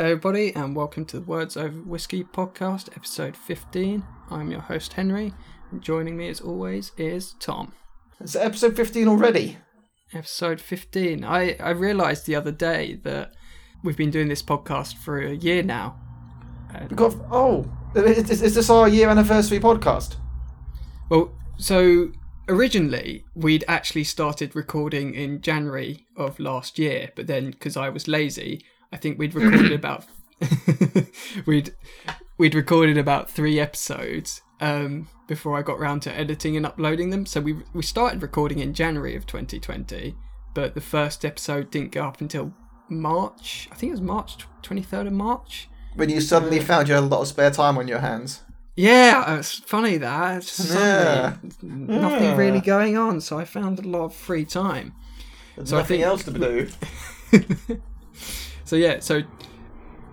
Hello, everybody, and welcome to the Words Over Whiskey podcast, episode 15. I'm your host, Henry, and joining me, as always, is Tom. It's episode 15 already. Episode 15. I, I realised the other day that we've been doing this podcast for a year now. We got. Oh, is, is this our year anniversary podcast? Well, so originally we'd actually started recording in January of last year, but then because I was lazy, I think we'd recorded about we'd we'd recorded about three episodes um, before I got round to editing and uploading them. So we we started recording in January of 2020, but the first episode didn't go up until March. I think it was March 23rd of March. When you suddenly found you had a lot of spare time on your hands. Yeah, it's funny that. It's Yeah. Nothing Yeah. really going on, so I found a lot of free time. There's So I nothing think- else to do. So yeah, so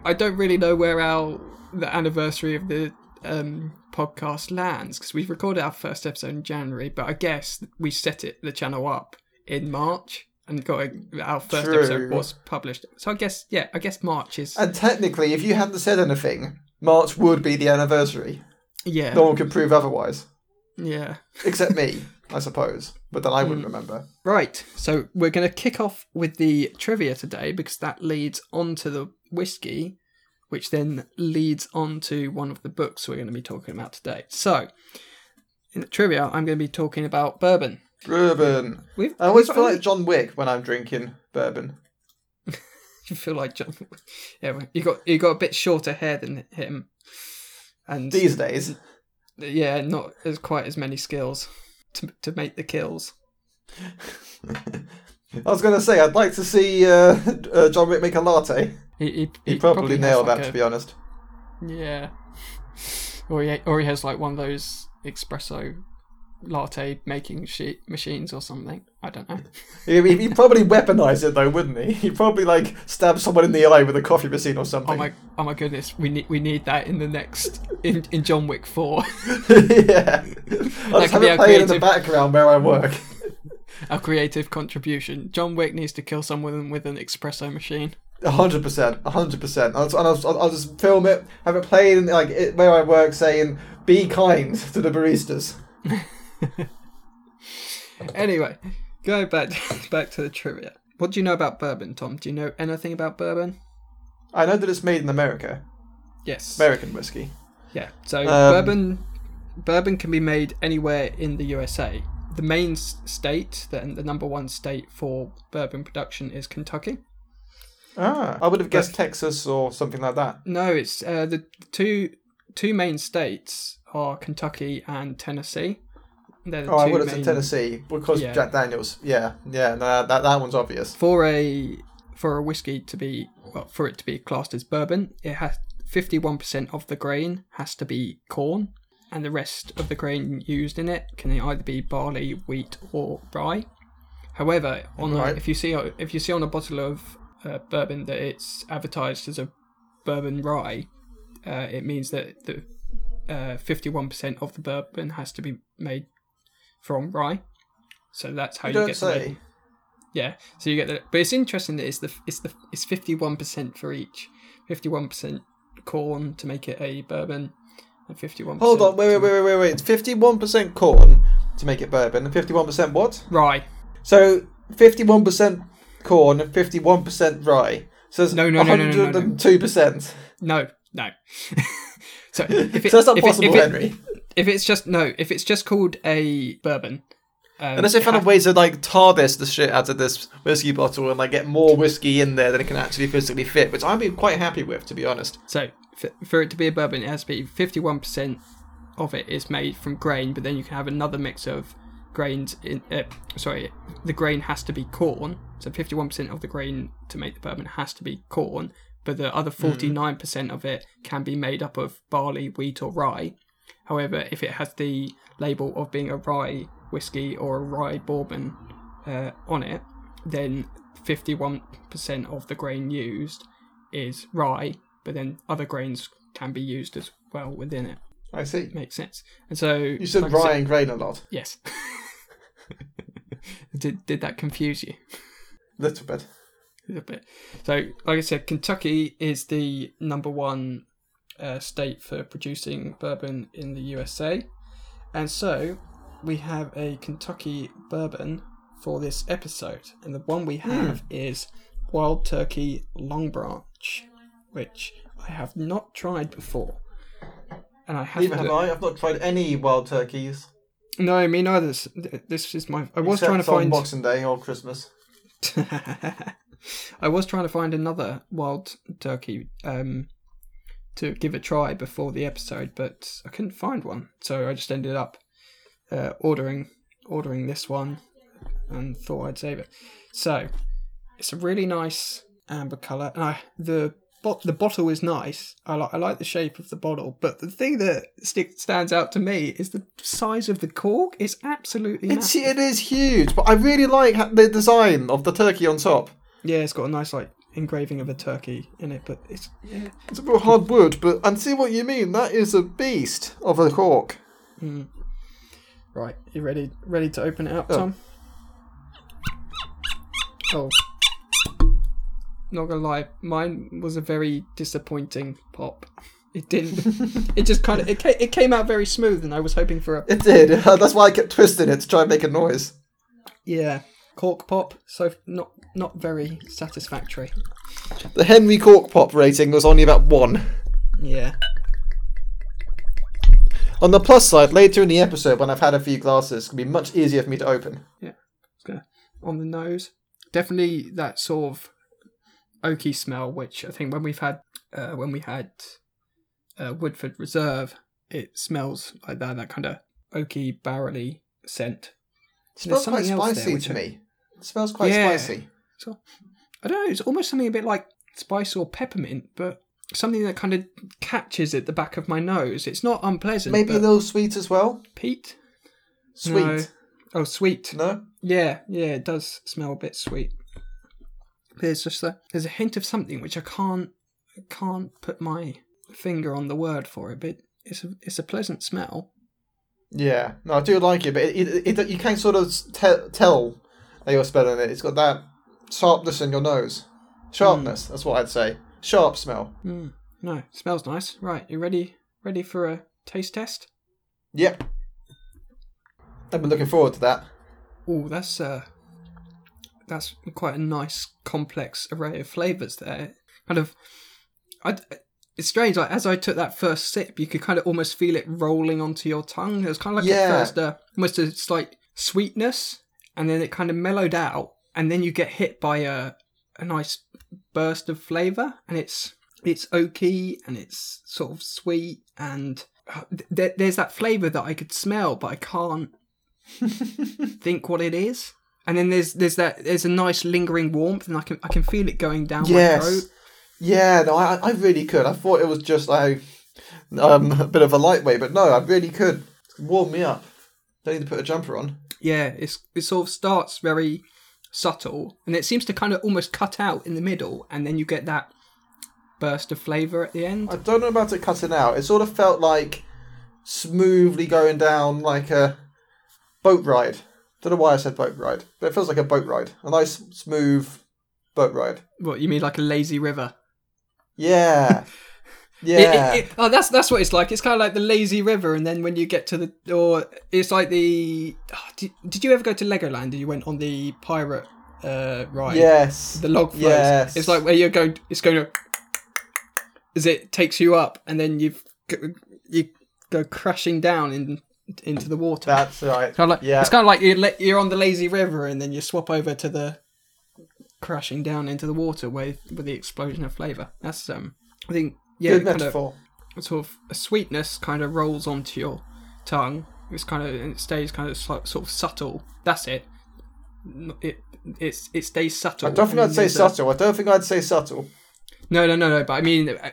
I don't really know where our the anniversary of the um, podcast lands because we recorded our first episode in January, but I guess we set it the channel up in March and got a, our first True. episode was published. So I guess yeah, I guess March is And technically, if you hadn't said anything, March would be the anniversary. yeah No one could prove otherwise. Yeah. Except me, I suppose. But then I wouldn't Hmm. remember. Right, so we're going to kick off with the trivia today because that leads on to the whiskey, which then leads on to one of the books we're going to be talking about today. So, in the trivia, I'm going to be talking about bourbon. Bourbon. We've, I always feel like John Wick when I'm drinking bourbon. you feel like John. Yeah, you got you got a bit shorter hair than him, and These days. Yeah, not as quite as many skills to to make the kills. I was going to say, I'd like to see uh, uh, John Wick make a latte. He, he, He, probably, has nailed like that, a- to be honest. Yeah. Or he, or he has like one of those espresso latte making shi machines or something. I don't know. He- he- He'd probably weaponize it though, wouldn't he? He'd probably like stab someone in the eye with a coffee machine or oh something. Oh my, oh my goodness, we need we need that in the next in, in John Wick Four. yeah. I'll just have it playing in the background where I work. Our creative contribution. John Wick needs to kill someone with an espresso machine. A hundred percent, a hundred percent. I'll, I'll, I'll just film it, have it playing like it, where I work, saying "Be kind to the baristas." Anyway, go back back to the trivia. What do you know about bourbon, Tom? Do you know anything about bourbon? I know that it's made in America, Yes. American whiskey. Yeah. So Um, bourbon bourbon can be made anywhere in the USA. The main state, the, the number one state for bourbon production is Kentucky. Ah, I would have guessed Texas or something like that. No, it's uh, the two two main states are Kentucky and Tennessee. Oh, I would have said main- Tennessee because Yeah. Jack Daniels. Yeah, yeah, no, that that one's obvious. For a for a whiskey to be well, for it to be classed as bourbon, it has fifty one percent of the grain has to be corn, and the rest of the grain used in it can either be barley, wheat, or rye. However, on a- if you see if you see on a bottle of uh, bourbon that it's advertised as a bourbon rye, uh, it means that the fifty one percent of the bourbon has to be made from rye. So that's how You you, get the say. yeah, so you get the. but it's interesting that it's the it's the it's fifty one percent for each, fifty one percent corn to make it a bourbon, and fifty one. Hold on, wait, wait, wait, wait, wait, wait. It's fifty-one percent corn to make it bourbon, and fifty-one percent what? Rye. So fifty-one percent corn and fifty-one percent rye. So it's No, no, no, no, no, no, no. hundred and two percent. No, no. so if it, So that's not if it- possible, if it- Henry. If it's just no, if it's just called a bourbon, um, Unless they found a way to like tar this the shit out of this whiskey bottle and like get more whiskey in there than it can actually physically fit, which I'd be quite happy with, to be honest. So for, for it to be a bourbon, it has to be fifty one percent of it is made from grain, but then you can have another mix of grains. In uh, sorry, the grain has to be corn. So fifty one percent of the grain to make the bourbon has to be corn, but the other forty nine percent of it can be made up of barley, wheat, or rye. However, if it has the label of being a rye whiskey or a rye bourbon uh, on it, then 51% of the grain used is rye, but then other grains can be used as well within it. I see. Makes sense. And so You said like rye and grain a lot. yes. did did that confuse you? Little bit. a little bit. So, like I said, Kentucky is the number one uh, state for producing bourbon in the USA, and so we have a Kentucky bourbon for this episode, and the one we have is Wild Turkey Longbranch, which I have not tried before, and I haven't. Neither have I. I've not tried any wild turkeys. No, me neither. This, this is my. I was except trying to find. Boxing Day or Christmas. I was trying to find another wild turkey um, to give it a try before the episode, but I couldn't find one. So I just ended up uh, ordering ordering this one and thought I'd save it. So it's a really nice amber color, and I the bot the bottle is nice. I like I like the shape of the bottle, but the thing that stick, stands out to me is the size of the cork. It's absolutely It's massive. it is huge, but I really like the design of the turkey on top. Yeah, it's got a nice like engraving of a turkey in it, but it's yeah. It's a bit hard wood, but and see what you mean. That is a beast of a cork. Mm. Right, you ready? Ready to open it up, Oh. Tom? Oh, not gonna lie, mine was a very disappointing pop. It didn't. it just kind of it came, it came out very smooth, and I was hoping for a It did. That's why I kept twisting it to try and make a noise. yeah cork pop. So not not very satisfactory. The Henry Cork Pop rating was only about one. Yeah. On the plus side, later in the episode, when I've had a few glasses, it's going to be much easier for me to open. Yeah, gonna on the nose. Definitely that sort of oaky smell, which I think when we've had uh, when we had uh, Woodford Reserve, it smells like that. That kind of oaky, barrely scent. It smells quite else there spicy to me. It smells quite Yeah. spicy. So I don't know. It's almost something a bit like spice or peppermint, but something that kind of catches at the back of my nose. It's not unpleasant. Maybe a little sweet as well. peat. Sweet. No. Oh, sweet. No? Yeah, yeah, it does smell a bit sweet. There's just a there's a hint of something which I can't can't put my finger on the word for it, but it's a it's a pleasant smell. Yeah. No, I do like it, but it, it, it, you can sort of te- tell you're smelling it. It's got that sharpness in your nose. Sharpness, that's what I'd say. Sharp smell. Mm, no, smells nice. Right, you ready ready for a taste test? Yep. I've been looking forward to that. Oh, that's uh that's quite a nice complex array of flavors there. Kind of I it's strange like as I took that first sip, you could kind of almost feel it rolling onto your tongue. It was kind of like Yeah. at first uh, almost a slight sweetness and then it kind of mellowed out and then you get hit by a a nice burst of flavor and it's it's oaky and it's sort of sweet and uh, th- there, there's that flavor that I could smell but I can't think what it is. And then there's there's that there's a nice lingering warmth, and I can I can feel it going down my Yes. throat. Yeah, no, I, I really could. I thought it was just like um, a bit of a lightweight, but no, I really could. Warm me up. Don't need to put a jumper on. Yeah, it's it sort of starts very subtle, and it seems to kind of almost cut out in the middle, and then you get that burst of flavour at the end. I don't know about it cutting out. It sort of felt like smoothly going down like a boat ride. Don't know why I said boat ride, but it feels like a boat ride. A nice, smooth boat ride. What you mean, like a lazy river? Yeah. It- Yeah. it- it- oh, that's that's what it's like. It's kind of like the lazy river, and then when you get to the or it's like the. oh, did, did you ever go to Legoland? and You went on the pirate uh, ride. yes. the log floats. Yes. It's like where you're going. It's going to as it takes you up, and then you you go crashing down in into the water. That's right. kind of like yeah. it's kind of like you're you're on the lazy river, and then you swap over to the crashing down into the water with with the explosion of flavor. That's um, I think yeah, Good kind of sort of a sweetness kind of rolls onto your tongue. It's kind of and it stays kind of sort of subtle. That's it. It it's it stays subtle. I don't think I'd say subtle. I don't think I'd say subtle. no, no, no, no. But I mean, uh,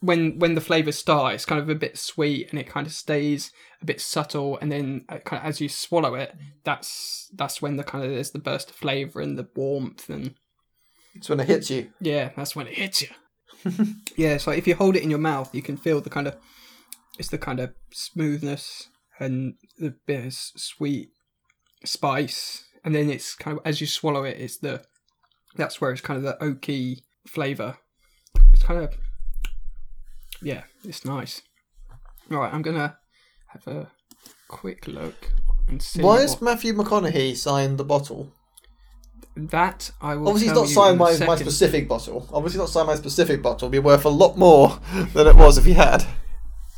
when when the flavors start, it's kind of a bit sweet, and it kind of stays a bit subtle, and then uh, kind of as you swallow it, that's that's when the kind of there's the burst of flavor and the warmth, and It's when it hits you. yeah, that's when it hits you. yeah, it's like if you hold it in your mouth, you can feel the kind of it's the kind of smoothness and the bit of sweet spice, and then it's kind of as you swallow it, it's the That's where it's kind of the oaky flavour. It's kind of yeah, it's nice. All right, I'm gonna have a quick look and see. Why has Matthew McConaughey signed the bottle? That I will. Obviously, tell not signed my, my specific bottle. Obviously, not signed my specific bottle. It'd be worth a lot more than it was if he had.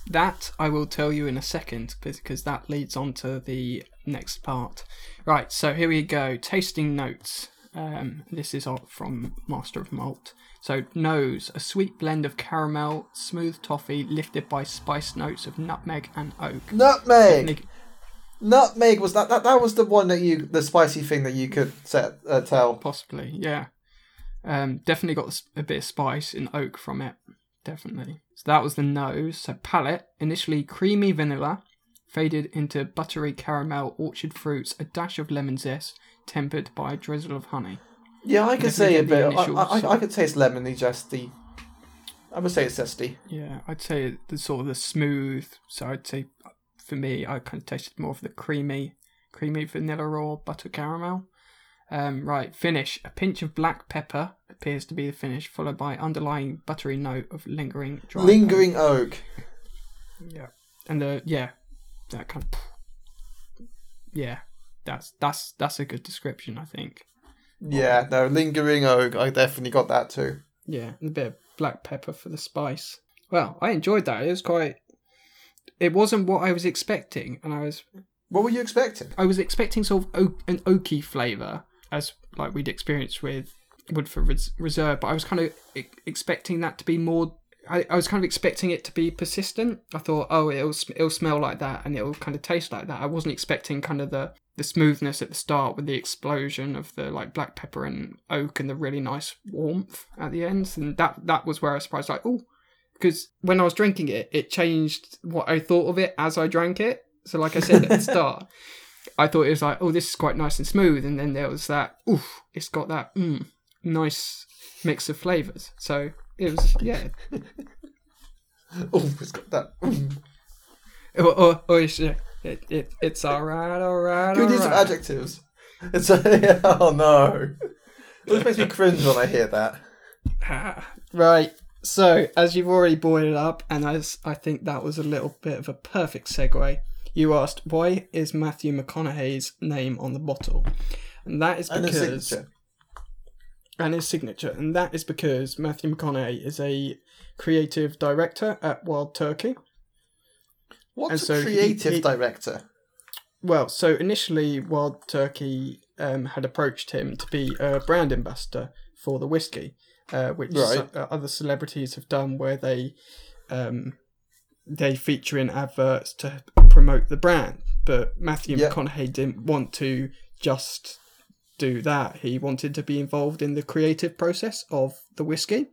That I will tell you in a second because that leads on to the next part. Right, so here we go. Tasting notes. Um, this is from Master of Malt. So, nose, a sweet blend of caramel, smooth toffee, lifted by spice notes of nutmeg and oak. Nutmeg. Nutmeg was that, that. That was the one that you, the spicy thing that you could set uh, tell. Possibly, yeah. Um, definitely got a bit of spice and oak from it. Definitely. So that was the nose. So palate, initially creamy vanilla, faded into buttery caramel, orchard fruits, a dash of lemon zest, tempered by a drizzle of honey. Yeah, I could say a bit. I, I, I, I could taste lemony zesty. I would say it's zesty. Yeah, I'd say the sort of the smooth. So I'd say for me, I kind of tasted more of the creamy, creamy vanilla or butter caramel. Um, right, finish. A pinch of black pepper appears to be the finish, followed by underlying buttery note of lingering dry. oak. Lingering oak. Yeah, and the yeah, that kind of yeah, that's that's that's a good description, I think. Yeah, no, lingering oak. I definitely got that too. Yeah, and a bit of black pepper for the spice. Well, I enjoyed that. It was quite. It wasn't what I was expecting, and I was What were you expecting? I was expecting sort of oak, an oaky flavour, as like we'd experienced with Woodford Res- Reserve, but I was kind of e- expecting that to be more. I, I was kind of expecting it to be persistent. I thought, oh, it'll it'll smell like that and it'll kind of taste like that. I wasn't expecting kind of the the smoothness at the start with the explosion of the like black pepper and oak and the really nice warmth at the end, and that that was where I was surprised. Like, oh, because when I was drinking it, it changed what I thought of it as I drank it. So, like I said at the start, I thought it was like, oh, this is quite nice and smooth, and then there was that, oof, it's got that mm, nice mix of flavors. So it was, yeah, Oh, it's got that. mm. or, or, or it's, uh, it, it, it's all right, all right, Good all use of adjectives. It's a, oh no. It makes me cringe when I hear that. Ah, right. So, as you've already boiled it up, and as I think that was a little bit of a perfect segue, you asked why is Matthew McConaughey's name on the bottle, and that is And a because signature. and his signature, and that is because Matthew McConaughey is a creative director at Wild Turkey. What's and a so he- creative he- director? Well, so initially, Wild Turkey um, had approached him to be a brand ambassador for the whiskey, uh, which Right. uh, other celebrities have done, where they um, they feature in adverts to promote the brand. But Matthew Yeah. McConaughey didn't want to just do that. He wanted to be involved in the creative process of the whiskey.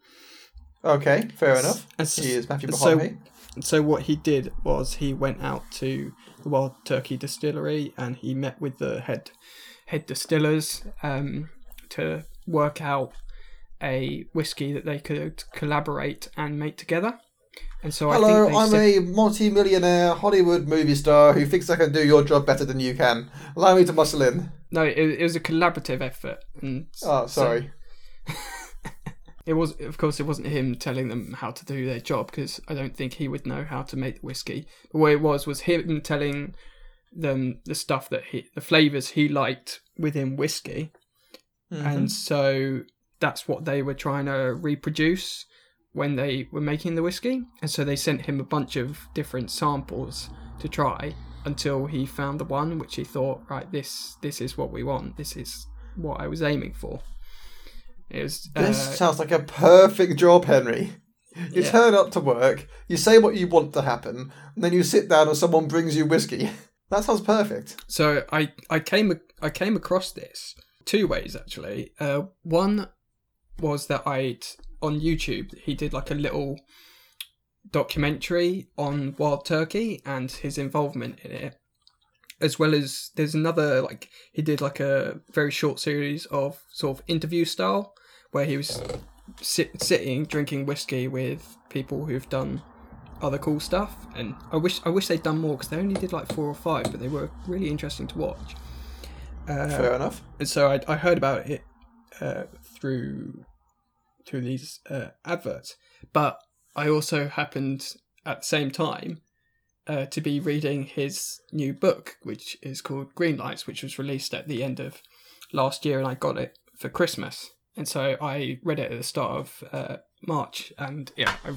Okay, fair enough. And s- He is Matthew so- McConaughey. So what he did was he went out to the Wild Turkey Distillery and he met with the head head distillers um, to work out a whiskey that they could collaborate and make together. And so I Hello, think I'm said, a multi-millionaire Hollywood movie star who thinks I can do your job better than you can. Allow me to muscle in. no, it, it was a collaborative effort. And Oh, so- sorry. It was, of course, it wasn't him telling them how to do their job because I don't think he would know how to make the whiskey. But what it was was him telling them the stuff that he, the flavors he liked within whiskey, Mhm. and so that's what they were trying to reproduce when they were making the whiskey. And so they sent him a bunch of different samples to try until he found the one which he thought, right, this this is what we want. This is what I was aiming for. It was This uh, sounds like a perfect job, Henry. You Yeah. turn up to work, you say what you want to happen, and then you sit down and someone brings you whiskey. That sounds perfect. So I I came I came across this two ways actually. Uh, one was that I'd on YouTube he did like a little documentary on wild turkey and his involvement in it, as well as there's another like he did like a very short series of sort of interview style where he was sit, sitting drinking whiskey with people who've done other cool stuff. And i wish i wish they'd done more because they only did like four or five but they were really interesting to watch. Uh, Fair enough. and so I, I heard about it uh, through through these uh, adverts. But I also happened at the same time uh, to be reading his new book, which is called Green Lights, which was released at the end of last year, and I got it for Christmas. And so I read it at the start of uh, March, and yeah, I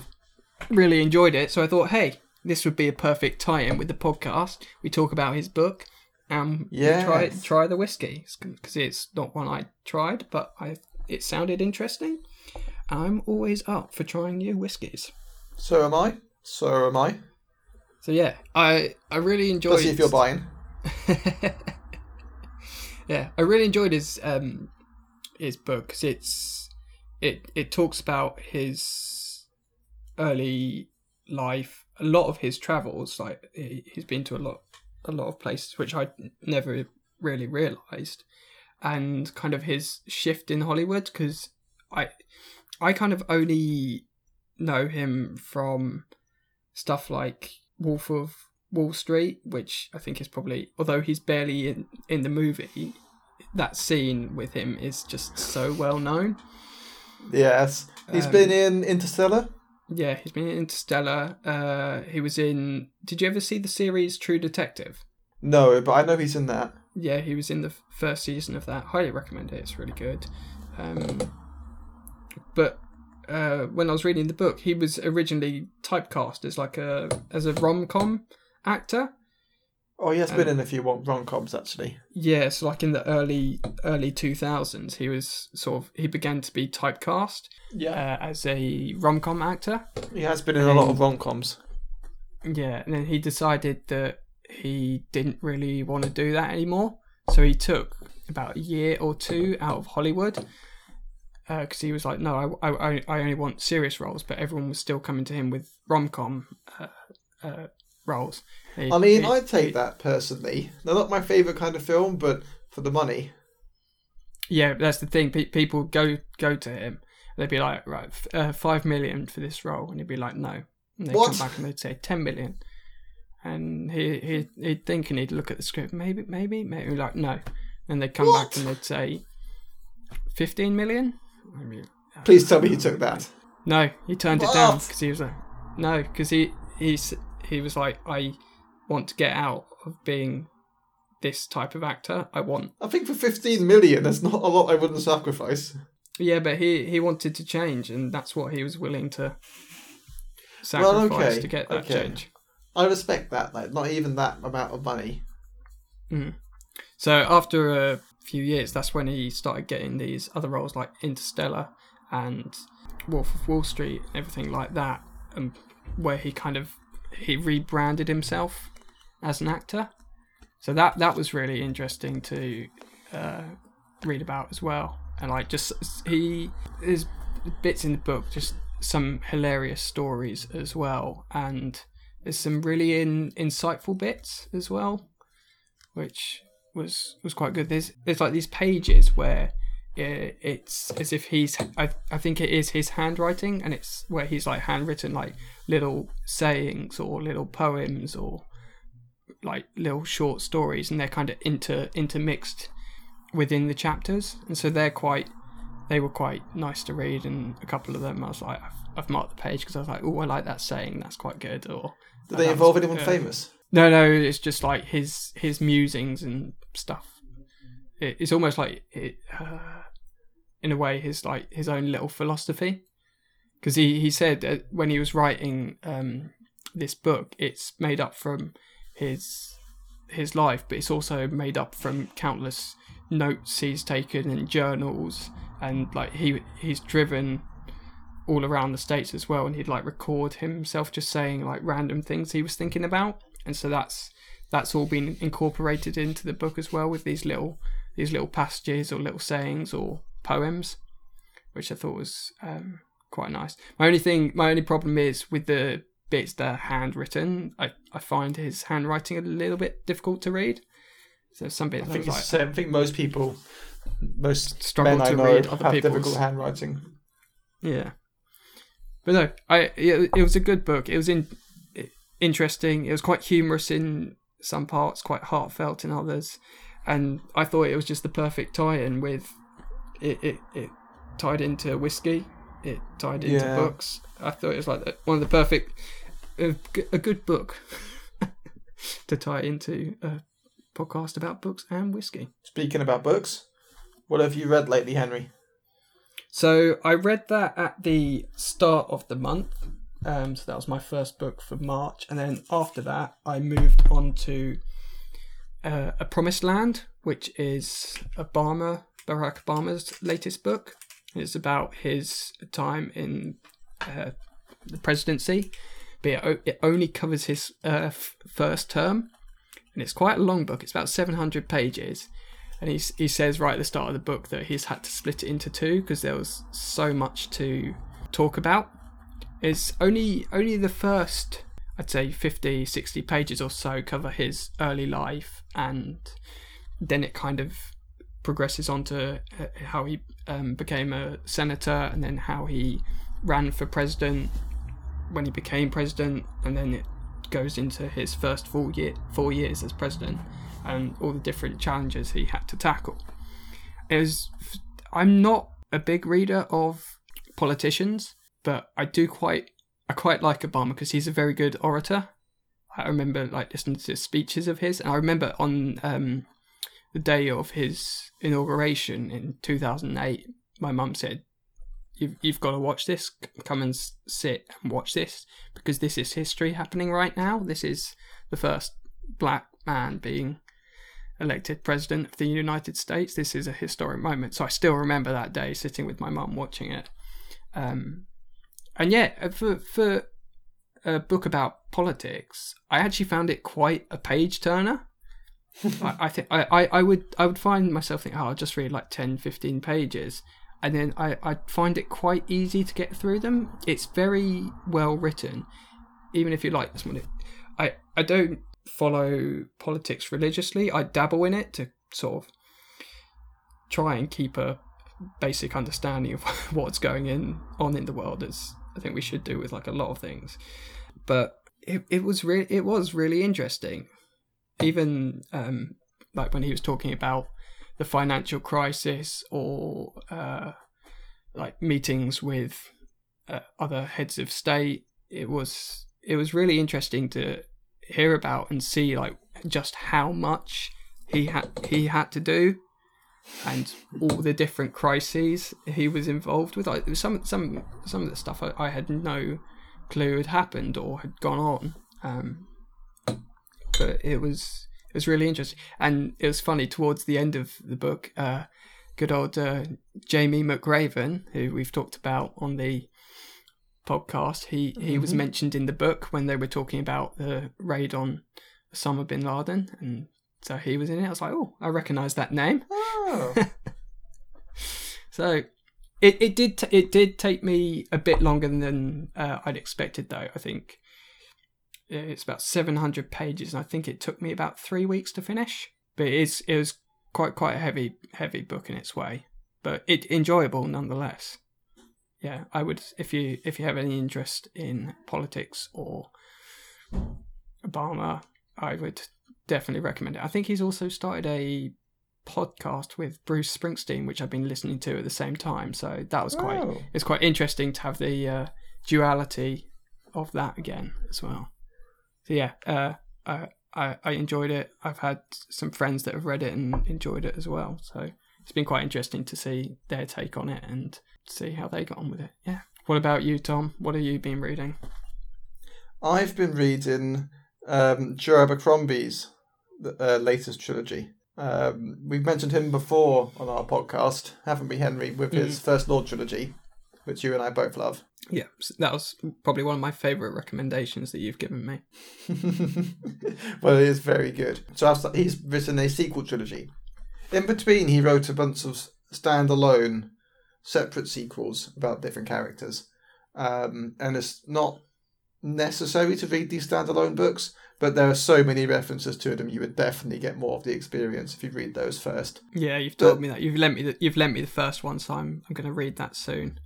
really enjoyed it. So I thought, hey, this would be a perfect tie-in with the podcast. We talk about his book, and we try try the whiskey because it's not one I tried, but I it sounded interesting. I'm always up for trying new whiskies. So am I. So am I. So yeah, I I really enjoyed. Let's if you're buying. yeah, I really enjoyed his um his book 'cause it's it it talks about his early life, a lot of his travels. Like he- he's been to a lot a lot of places which I never really realized, and kind of his shift in Hollywood because I I kind of only know him from stuff like Wolf of Wall Street, which I think is probably, although he's barely in, in the movie, that scene with him is just so well known. Yes. He's Um, been in Interstellar. Yeah, he's been in Interstellar. Uh, he was in. Did you ever see the series True Detective? No, but I know he's in that. Yeah, he was in the first season of that. Highly recommend it. It's really good. Um, but uh, when I was reading the book, he was originally typecast as like a as a rom com actor. Oh, he has been Um, in a few rom coms actually. Yeah, so like in the early early two thousands, he was sort of he began to be typecast Yeah. uh, as a rom com actor. He has been in a lot of rom coms. Yeah, and then he decided that he didn't really want to do that anymore. So he took about a year or two out of Hollywood because he was like, no, I, I, I only want serious roles, but everyone was still coming to him with rom com uh, uh, roles. He- I mean, he- I'd take he- that personally. They're not my favourite kind of film, but for the money. Yeah, that's the thing. Pe- people go go to him. They'd be like, right, f- uh, five million for this role, and he'd be like, no. And they'd What? come back and they'd say ten million, and he he he'd think and he'd look at the script, maybe maybe maybe like no, and they'd come What? back and they'd say fifteen million. I mean, Please tell me he took that. no, he turned it down because he was like, no, because he he's he was like, I want to get out of being this type of actor. I want I think for 15 million, there's not a lot I wouldn't sacrifice. Yeah, but he he wanted to change, and that's what he was willing to Well, sacrifice okay, to get that okay. change. I respect that, like, not even that amount of money. Mm. So after a few years, that's when he started getting these other roles like Interstellar and Wolf of Wall Street everything like that, and where he kind of he rebranded himself as an actor. So that that was really interesting to uh, read about as well, and like just he there's bits in the book just some hilarious stories as well, and there's some really in, insightful bits as well, which was was quite good. There's there's like these pages where it's as if he's I I think it is his handwriting, and it's where he's like handwritten like little sayings or little poems or like little short stories, and they're kind of inter intermixed within the chapters, and so they're quite they were quite nice to read, and a couple of them I was like I've, I've marked the page because I was like oh I like that saying that's quite good or Did "Oh, they involve anyone uh, famous? No, no, it's just like his his musings and stuff. It, it's almost like it, uh, in a way, his like his own little philosophy. Because he he said when he was writing um, this book, it's made up from his his life, but it's also made up from countless notes he's taken and journals, and like he he's driven all around the states as well, and he'd like record himself just saying like random things he was thinking about, and so that's that's all been incorporated into the book as well with these little these little passages or little sayings or poems, which I thought was um, quite nice. My only thing, my only problem is with the bits that are handwritten. I I find his handwriting a little bit difficult to read. So some bits I I, think like. I think most people, most Struggle men I to know read other have people's- difficult handwriting. Yeah, but no, I it, it was a good book. It was in interesting. It was quite humorous in some parts, quite heartfelt in others, and I thought it was just the perfect tie-in with it. It, it tied into whiskey. It tied into Yeah. books. I thought it was like one of the perfect, a good book to tie into a podcast about books and whiskey. Speaking about books, what have you read lately, Henry? So I read that at the start of the month. Um, so that was my first book for March, and then after that, I moved on to uh, A Promised Land, which is Obama, Barack Obama's latest book. It's about his time in uh, the presidency, but it, it only covers his uh, f- first term, and it's quite a long book. It's about seven hundred pages, and he he says right at the start of the book that he's had to split it into two because there was so much to talk about. It's only only the first I'd say 50 60 pages or so cover his early life and then it kind of progresses on to uh, how he um, became a senator and then how he ran for president when he became president and then it goes into his first full year four years as president and all the different challenges he had to tackle. It was i'm not a big reader of politicians but i do quite i quite like obama because he's a very good orator. I remember like listening to speeches of his and i remember on um the day of his inauguration in 2008 my mum said you've, you've got to watch this. Come and sit and watch this because this is history happening right now. This is the first black man being elected president of the united states. This is a historic moment. So i still remember that day sitting with my mum watching it. Um, and yeah uh, for, for a book about politics i actually found it quite a page turner I, I think I, I, would I would find myself thinking, oh, I'll just read like 10, 15 pages, and then I I find it quite easy to get through them. It's very well written, even if you like this one. I I don't follow politics religiously. I dabble in it to sort of try and keep a basic understanding of what's going in on in the world, as I think we should do with like a lot of things. But it it was really it was really interesting even um, like when he was talking about the financial crisis or uh, like meetings with uh, other heads of state, it was it was really interesting to hear about and see like just how much he had he had to do and all the different crises he was involved with. Like some some some of the stuff I, I had no clue had happened or had gone on. Um, but it was it was really interesting, and it was funny towards the end of the book. Uh, good old uh, Jamie McRaven, who we've talked about on the podcast, he he was Mhm. mentioned in the book when they were talking about the raid on Osama bin Laden, and so he was in it. I was like, oh, I recognise that name. Oh, So it, it did t- it did take me a bit longer than uh, I'd expected though. I think it's about seven hundred pages, and I think it took me about three weeks to finish. But it is it was quite quite a heavy heavy book in its way, but it enjoyable nonetheless. Yeah, I would if you if you have any interest in politics or Obama, I would definitely recommend it. I think he's also started a podcast with Bruce Springsteen, which I've been listening to at the same time. So that was quite Oh. it's quite interesting to have the uh, duality of that again as well. So yeah, uh, I, I I enjoyed it. I've had some friends that have read it and enjoyed it as well. So it's been quite interesting to see their take on it and see how they got on with it. Yeah. What about you, Tom? What have you been reading? I've been reading um, Joe Abercrombie's uh, latest trilogy. Um, we've mentioned him before on our podcast, haven't we, Henry, with his First Law trilogy, which you and I both love. Yeah, that was probably one of my favourite recommendations that you've given me. well, it is very good. So he's written a sequel trilogy. In between, he wrote a bunch of standalone, separate sequels about different characters. Um, and it's not necessary to read these standalone books, but there are so many references to them. You would definitely get more of the experience if you read those first. Yeah, you've But- told me that. You've lent me the, you've lent me the first one, so I'm I'm going to read that soon.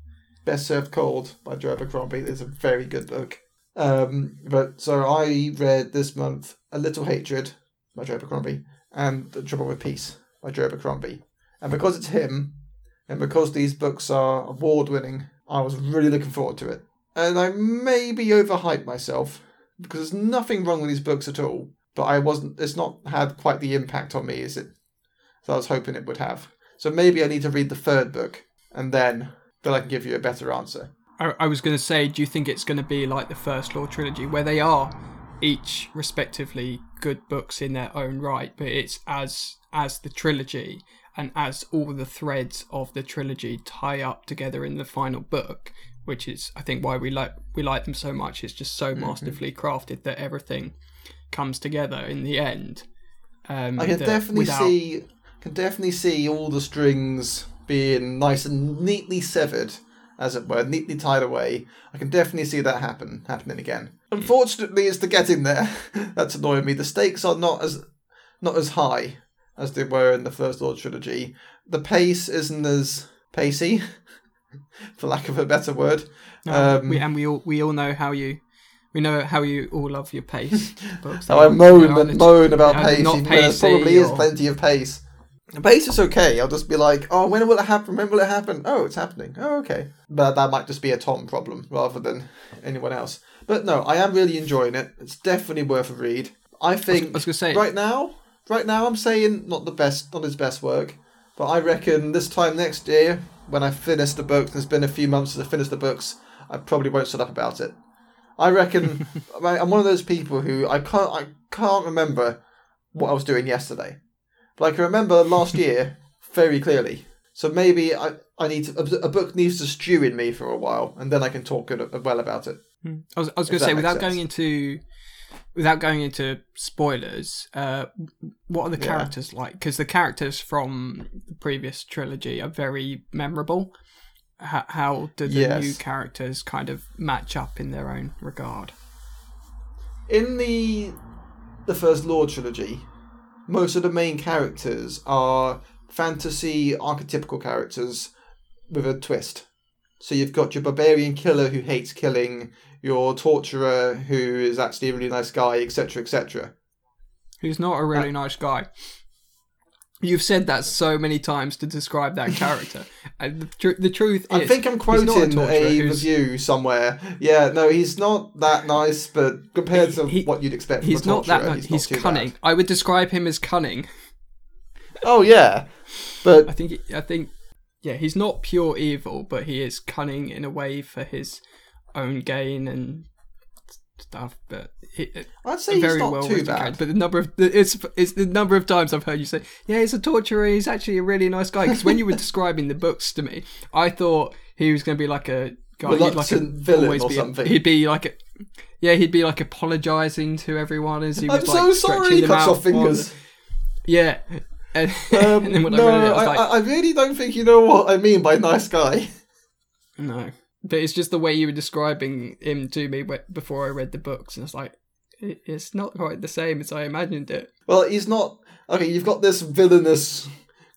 Best Served Cold by Joe Abercrombie is a very good book. Um, but so I read this month A Little Hatred by Joe Abercrombie and The Trouble with Peace by Joe Abercrombie. And because it's him, and because these books are award winning, I was really looking forward to it. And I maybe overhyped myself because there's nothing wrong with these books at all, but I wasn't. It's not had quite the impact on me as it. as I was hoping it would have. So maybe I need to read the third book, and then then I can give you a better answer. I, I was going to say, do you think it's going to be like the First Law trilogy, where they are each respectively good books in their own right, but it's as as the trilogy and as all the threads of the trilogy tie up together in the final book, which is I think why we like we like them so much. It's just so masterfully crafted that everything comes together in the end. Um, I can definitely without- see can definitely see all the strings being nice and neatly severed, as it were, neatly tied away. I can definitely see that happen happening again. Unfortunately, it's the getting there that's annoying me. The stakes are not as not as high as they were in the first Law trilogy. The pace isn't as pacey, for lack of a better word. No, Um, we, and we all we all know how you we know how you all love your pace books. How I moan and moan about pace, not even though there pacey probably is plenty of pace. The pace is okay. I'll just be like, oh, when will it happen? When will it happen? Oh, it's happening. Oh, okay. But that might just be a Tom problem rather than anyone else. But no, I am really enjoying it. It's definitely worth a read. I think I was gonna say right now, right now, I'm saying not the best, not his best work, but I reckon this time next year, when I finish the book, there's been a few months since I finished the books, I probably won't shut up about it. I reckon I'm one of those people who I can't I can't remember what I was doing yesterday, but I can remember last year very clearly. So maybe I, I need to, a, a book needs to stew in me for a while, and then I can talk good, well about it. Hmm. I was, I was going to say without sense. going into without going into spoilers, uh, what are the Yeah. characters like? Because the characters from the previous trilogy are very memorable. How, how do the Yes. new characters kind of match up in their own regard? In the the first Law trilogy, most of the main characters are fantasy archetypical characters with a twist. So you've got your barbarian killer who hates killing, your torturer who is actually a really nice guy, etc., etc. Who's not a Uh, really nice guy. You've said that so many times to describe that character. and the, tr- the truth is, I think I'm a quoting torturer a, review somewhere. Yeah, no, he's not that nice, but compared to He- what you'd expect from He's a not that nice. he's, He's, too cunning. bad. I would describe him as cunning. Oh yeah, but I think I think yeah, he's not pure evil, but he is cunning in a way for his own gain and stuff. But he, I'd say he's very not well too bad. But the number of it's it's the number of times I've heard you say, "Yeah, he's a torturer. He's actually a really nice guy." Because when you were describing the books to me, I thought he was going to be like a guy, he'd like a, villain or be something. he'd be like a. Yeah, he'd be like apologising to everyone as he was I'm like so sorry. them Cuts off fingers. Yeah, and, Um, and no, it, I I, like, I, I really don't think you know what I mean by nice guy. No, but it's just the way you were describing him to me before I read the books, and it's like it's not quite the same as I imagined it. Well, he's not. Okay, you've got this villainous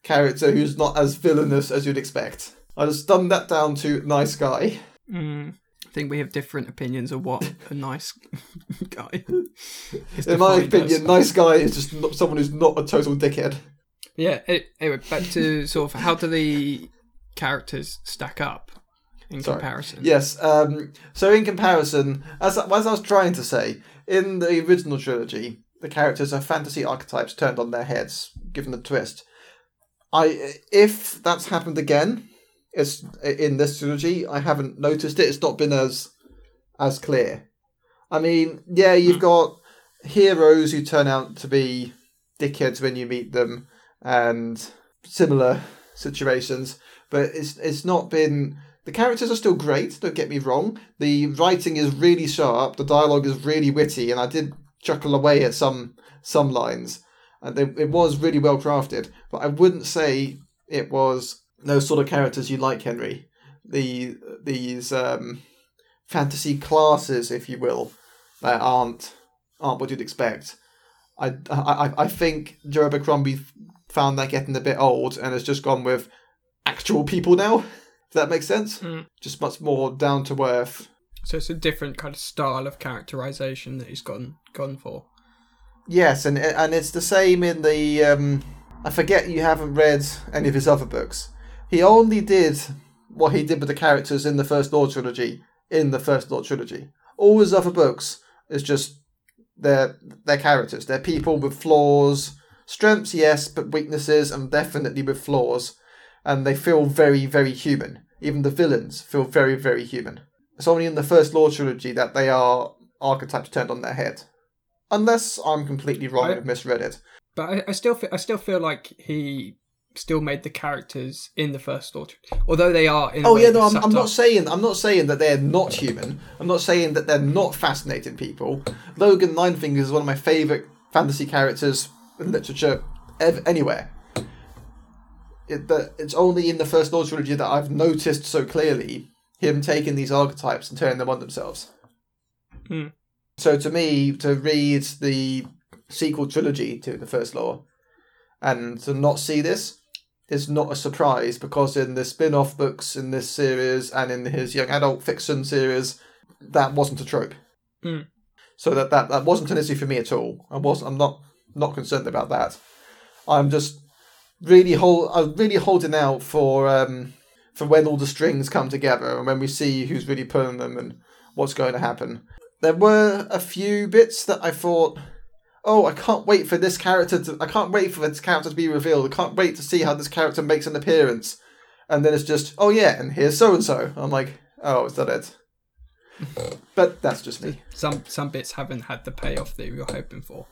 character who's not as villainous as you'd expect. I just dumbed that down to nice guy. Mm. I think we have different opinions of what a nice guy is. In my defined as. opinion, nice guy is just not someone who's not a total dickhead. yeah. Anyway, back to sort of how do the characters stack up in Sorry. comparison? Yes. Um, so in comparison, as as I was trying to say, in the original trilogy, the characters are fantasy archetypes turned on their heads, given the twist. I if that's happened again, it's in this trilogy. I haven't noticed it. It's not been as as clear. I mean, yeah, you've got heroes who turn out to be dickheads when you meet them, and similar situations. But it's it's not been the characters are still great, don't get me wrong. The writing is really sharp, the dialogue is really witty, and I did chuckle away at some some lines. And it, it was really well crafted, but I wouldn't say it was those sort of characters you like, Henry. The these um, fantasy classes, if you will, that aren't aren't what you'd expect. I I, I think Joe Abercrombie found that getting a bit old and has just gone with actual people now. If that makes sense, Mm. just much more down to earth. So it's a different kind of style of characterization that he's gone gone for. Yes, and and it's the same in the. Um, I forget you haven't read any of his other books, he only did what he did with the characters in the First Law trilogy in the First Law trilogy. All his other books is just their their characters. They're people with flaws, strengths, yes, but weaknesses, and definitely with flaws. And they feel very, very human. Even the villains feel very, very human. It's only in the First Law trilogy that they are archetypes turned on their head. Unless I'm completely wrong I- and misread it. But I, I still feel, I still feel like he still made the characters in the first Law, Trilogy. although they are. In a Oh yeah, no, I'm, I'm not saying I'm not saying that they're not human. I'm not saying that they're not fascinating people. Logan Ninefingers is one of my favourite fantasy characters in literature ev- anywhere. It, that it's only in the first Law trilogy that I've noticed so clearly him taking these archetypes and turning them on themselves. Hmm. So to me, to read the sequel trilogy to the first law and to not see this is not a surprise because in the spin-off books in this series and in his young adult fiction series, that wasn't a trope. Hmm. So that, that that wasn't an issue for me at all. I was I'm not not concerned about that. I'm just really hold I'm really holding out for um for when all the strings come together and when we see who's really pulling them and what's going to happen. There were a few bits that I thought oh, I can't wait for this character to. I can't wait for this character to be revealed. I can't wait to see how this character makes an appearance. And then it's just, oh yeah, and here's so and so. I'm like, oh, is that it? but that's just me. Some some bits haven't had the payoff that you're hoping for.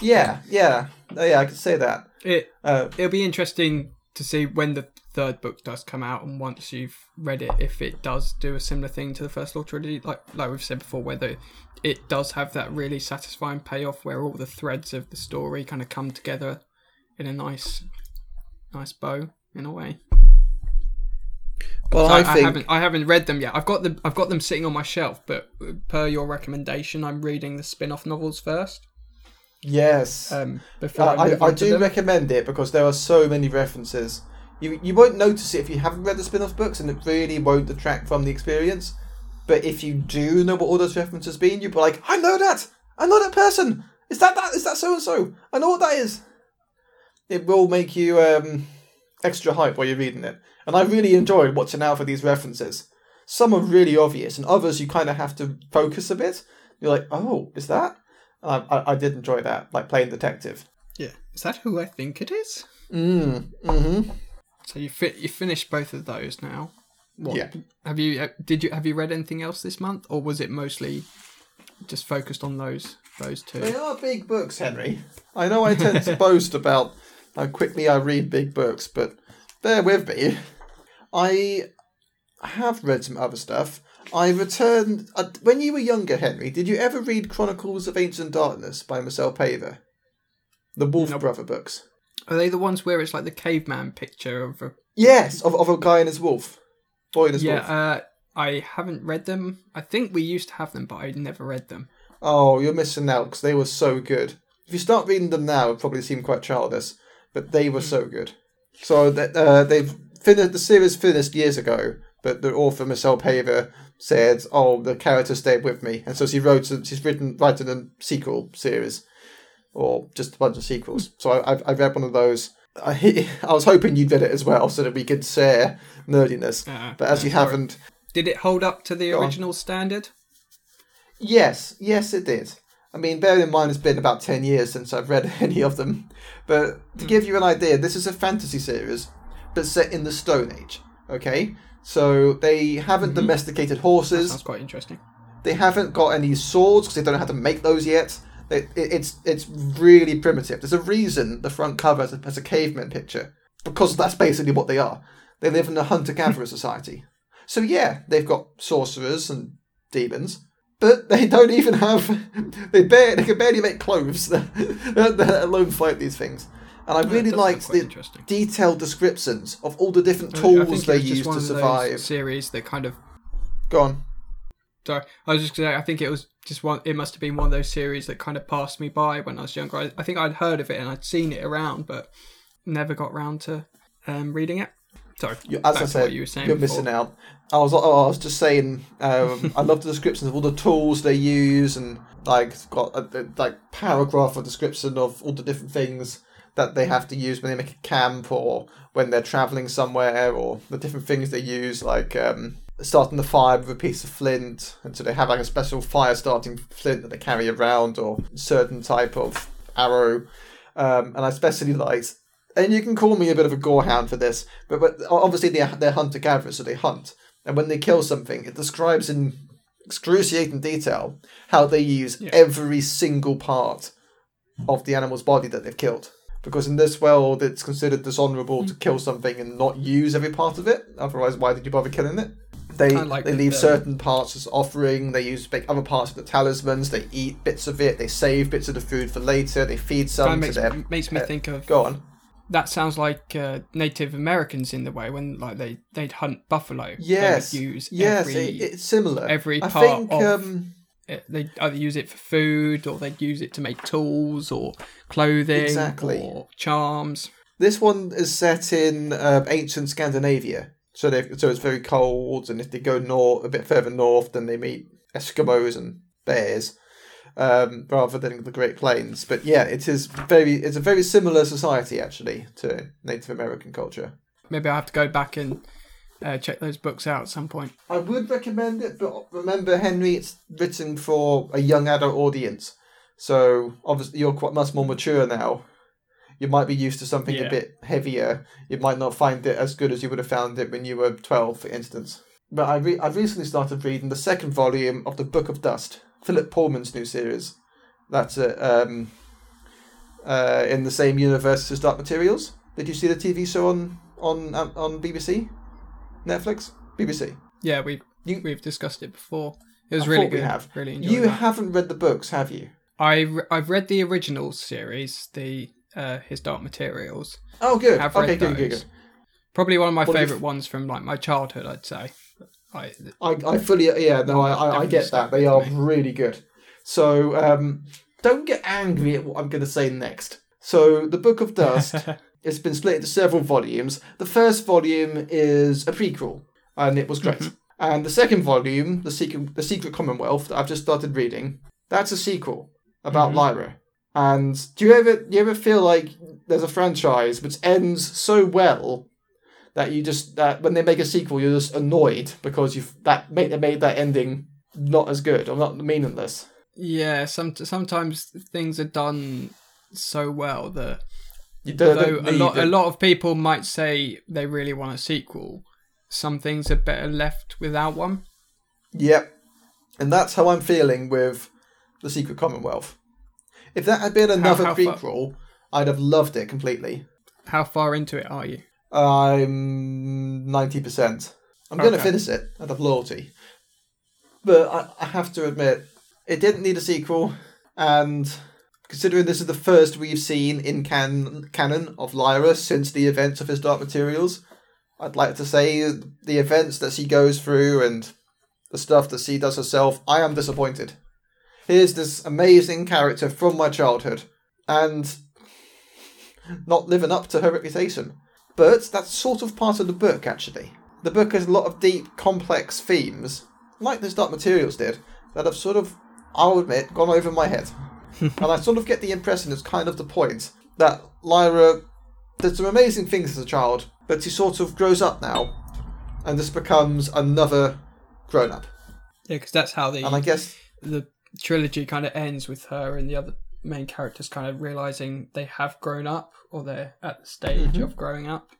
Yeah, yeah, Uh, yeah. I could say that. It Uh, it'll be interesting to see when the third book does come out and once you've read it if it does do a similar thing to the first law trilogy like like we've said before whether it does have that really satisfying payoff where all the threads of the story kind of come together in a nice nice bow in a way well, I, I, think haven't I haven't read them yet I've got them I've got them sitting on my shelf but per your recommendation I'm reading the spin-off novels first yes. um before I, I, I, I on to do them. recommend it because there are so many references. You you won't notice it if you haven't read the spin-off books, and it really won't detract from the experience. But if you do know what all those references mean, you'll be like, I know that. I know that person. Is that that? Is that so and so? I know what that is. It will make you um, extra hype while you're reading it, and I really enjoyed watching out for these references. Some are really obvious, and others you kind of have to focus a bit. You're like, oh, is that? I, I, I did enjoy that, like playing detective. yeah is that who I think it is Mm, mm-hmm. So you fi- you finished both of those now. What, Yeah. Have you uh, did you have you read anything else this month, or was it mostly just focused on those those two? They are big books, Henry. I know I tend to boast about how quickly I read big books, but bear with me. I have read some other stuff. I returned. Uh, when you were younger, Henry, did you ever read Chronicles of Ancient Darkness by Michelle Paver? The Wolf Nope. Brother books. Are they the ones where it's like the caveman picture of a Yes, of, of a guy and his wolf. Boy and his yeah? wolf. Uh, I haven't read them. I think we used to have them, but I never read them. Oh, you're missing out because they were so good. If you start reading them now, it probably seem quite childish, but they were so good. So that uh, they've finished the series finished years ago, but the author Michelle Paver said, "Oh, the character stayed with me," and so she wrote. She's written writing a sequel series, or just a bunch of sequels. So I, I've, I've read one of those. I, I was hoping you'd read it as well, so that we could share nerdiness. Uh, But as uh, you haven't, did it hold up to the Go on. original standard? Yes, yes, it did. I mean, bear in mind it's been about 10 years since I've read any of them. But to give you an idea, this is a fantasy series, but set in the Stone Age. Okay? So they haven't mm-hmm. domesticated horses, That's quite interesting. they haven't got any swords because they don't know how to make those yet. It, it, it's it's really primitive. There's a reason the front cover has a, has a caveman picture because that's basically what they are. They live in a hunter-gatherer society. So yeah, they've got sorcerers and demons, but they don't even have. They barely they can barely make clothes, let alone fight these things. And I really liked the detailed descriptions of all the different I tools they it was just use one to survive. Series that kind of Go on. Sorry, I was just gonna say, I think it was just one. It must have been one of those series that kind of passed me by when I was younger. I, I think I'd heard of it and I'd seen it around, but never got round to um, reading it. Sorry, You, as I said, you were saying you're before. missing out. I was, oh, I was just saying. Um, I love the descriptions of all the tools they use, and like got a, a like paragraph or description of all the different things that they have to use when they make a camp or when they're traveling somewhere or the different things they use, like um, starting the fire with a piece of flint, and so they have like a special fire starting flint that they carry around, or certain type of arrow. Um, and I especially liked, and you can call me a bit of a gorehound for this, but, but obviously they're, they're hunter gatherers, so they hunt. And when they kill something, it describes in excruciating detail how they use Yeah. every single part of the animal's body that they've killed. Because in this world, it's considered dishonorable to kill something and not use every part of it. Otherwise, why did you bother killing it? They like they leave certain parts as offering. They use big other parts of the talismans. They eat bits of it. They save bits of the food for later. They feed some Kind to of their. makes, makes me uh, think of Go on. that sounds like uh, Native Americans in the way when like they they'd hunt buffalo. Yes. use Yes, every, it, it's similar. every I part think. of- um, they either use it for food or they'd use it to make tools or clothing Exactly. or charms. This one is set in um, ancient Scandinavia, so they so it's very cold. And if they go north, a bit further north, then they meet Eskimos and bears, um, rather than the Great Plains. But yeah, it is very it's a very similar society actually to Native American culture. Maybe I have to go back and uh, check those books out at some point. I would recommend it, but remember, Henry, it's written for a young adult audience. So obviously, you're quite much more mature now. You might be used to something Yeah. a bit heavier. You might not find it as good as you would have found it when you were twelve, for instance. But I re- I've recently started reading the second volume of the Book of Dust, Philip Pullman's new series. That's uh, um, uh, in the same universe as Dark Materials. Did you see the TV show on on um, on BBC, Netflix, BBC? Yeah, we You- we've discussed it before. It was I really good. have. Really enjoyed You that. haven't read the books, have you? I I've read the original series, the uh, His Dark Materials. Oh, good. I've okay, good, good, those. good. Probably one of my What have you favourite ones from like my childhood, I'd say. I, I, I fully, yeah, no, I, I, I get that. They are really good. So, um, don't get angry at what I'm going to say next. So, the Book of Dust, it's been split into several volumes. The first volume is a prequel, and it was great. Mm-hmm. And the second volume, the secret, the Secret Commonwealth, that I've just started reading, that's a sequel about Mhm. Lyra. And do you ever, do you ever feel like there's a franchise which ends so well that you just that when they make a sequel, you're just annoyed because you've that made they made that ending not as good or not meaningless. yeah, some sometimes things are done so well that although don't a lot a lot of people might say they really want a sequel, some things are better left without one. Yep, and that's how I'm feeling with the Secret Commonwealth. If that had been another how far- prequel, I'd have loved it completely. How far into it are you? I'm ninety percent. I'm going to finish it out of loyalty, but I, I have to admit it didn't need a sequel, and considering this is the first we've seen in can- canon of Lyra since the events of his Dark Materials, I'd like to say the events that she goes through and the stuff that she does herself, I am disappointed. Here's this amazing character from my childhood, and not living up to her reputation. But that's sort of part of the book, actually. The book has a lot of deep, complex themes, like this Dark Materials did, that have sort of, I'll admit, gone over my head. And I sort of get the impression it's kind of the point that Lyra did some amazing things as a child, but she sort of grows up now and just becomes another grown up. Yeah, because that's how the And I guess, the trilogy kind of ends with her and the other main characters kind of realizing they have grown up or they're at the stage Mhm. of growing up.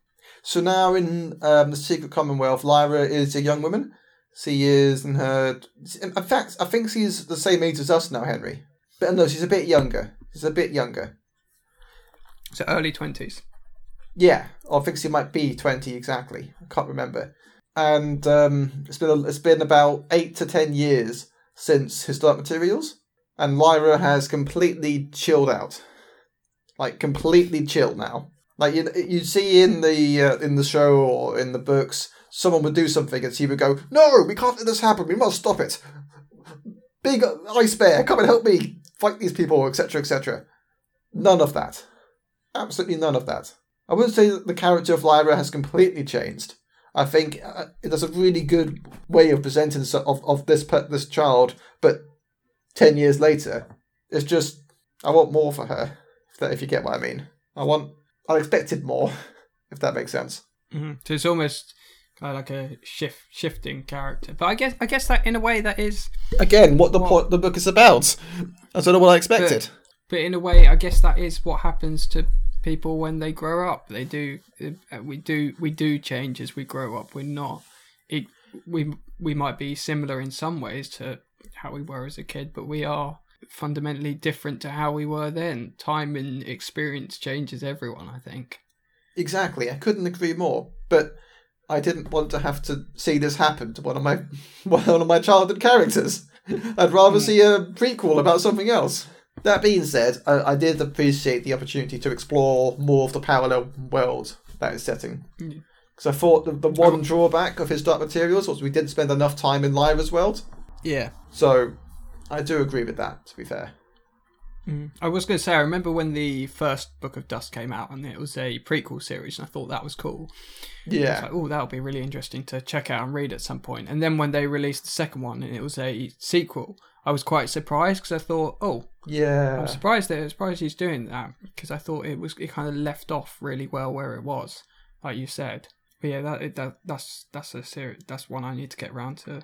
so now in um, the Secret Commonwealth, Lyra is a young woman. She is in her. In fact, I think she's the same age as us now, Henry. But no, she's a bit younger. She's a bit younger. So early twenties. Yeah, or I think she might be twenty exactly. I can't remember. And um, it's been a, it's been about eight to ten years since his Dark Materials, and Lyra has completely chilled out, like completely chilled now. Like you, you see in the uh, in the show or in the books, someone would do something and she would go, "No, we can't let this happen. We must stop it." Big ice bear, come and help me fight these people, etc., etc. None of that. Absolutely none of that. I wouldn't say that the character of Lyra has completely changed. I think uh, does a really good way of presenting of, of this this child, but ten years later, it's just I want more for her. If, that, if you get what I mean, I want I expected more if that makes sense. Mhm. So it's almost kind of like a shift shifting character. But I guess I guess that in a way that is Again, what the point the book is about. I don't know what I expected. but in a way I guess that is what happens to people when they grow up. They do uh, we do we do change as we grow up. We're not it, we we might be similar in some ways to how we were as a kid, but we are fundamentally different to how we were then. Time and experience changes everyone, I think. Exactly, I couldn't agree more. But I didn't want to have to see this happen to one of my one of my childhood characters. I'd rather hmm. see a prequel about something else. That being said, I, I did appreciate the opportunity to explore more of the parallel world that is setting. Hmm. Yeah. Because I thought the, the one oh. drawback of his Dark Materials was we didn't spend enough time in Lyra's world. Yeah. So I do agree with that, to be fair. Mm. I was going to say, I remember when the first Book of Dust came out, and it was a prequel series, and I thought that was cool. Yeah. like, oh, that'll be really interesting to check out and read at some point. And then when they released the second one, and it was a sequel, I was quite surprised because I thought, oh, Yeah. I'm surprised that I'm surprised he's doing that because I thought it was it kind of left off really well where it was, like you said. But yeah, that that that's that's a series. That's one I need to get around to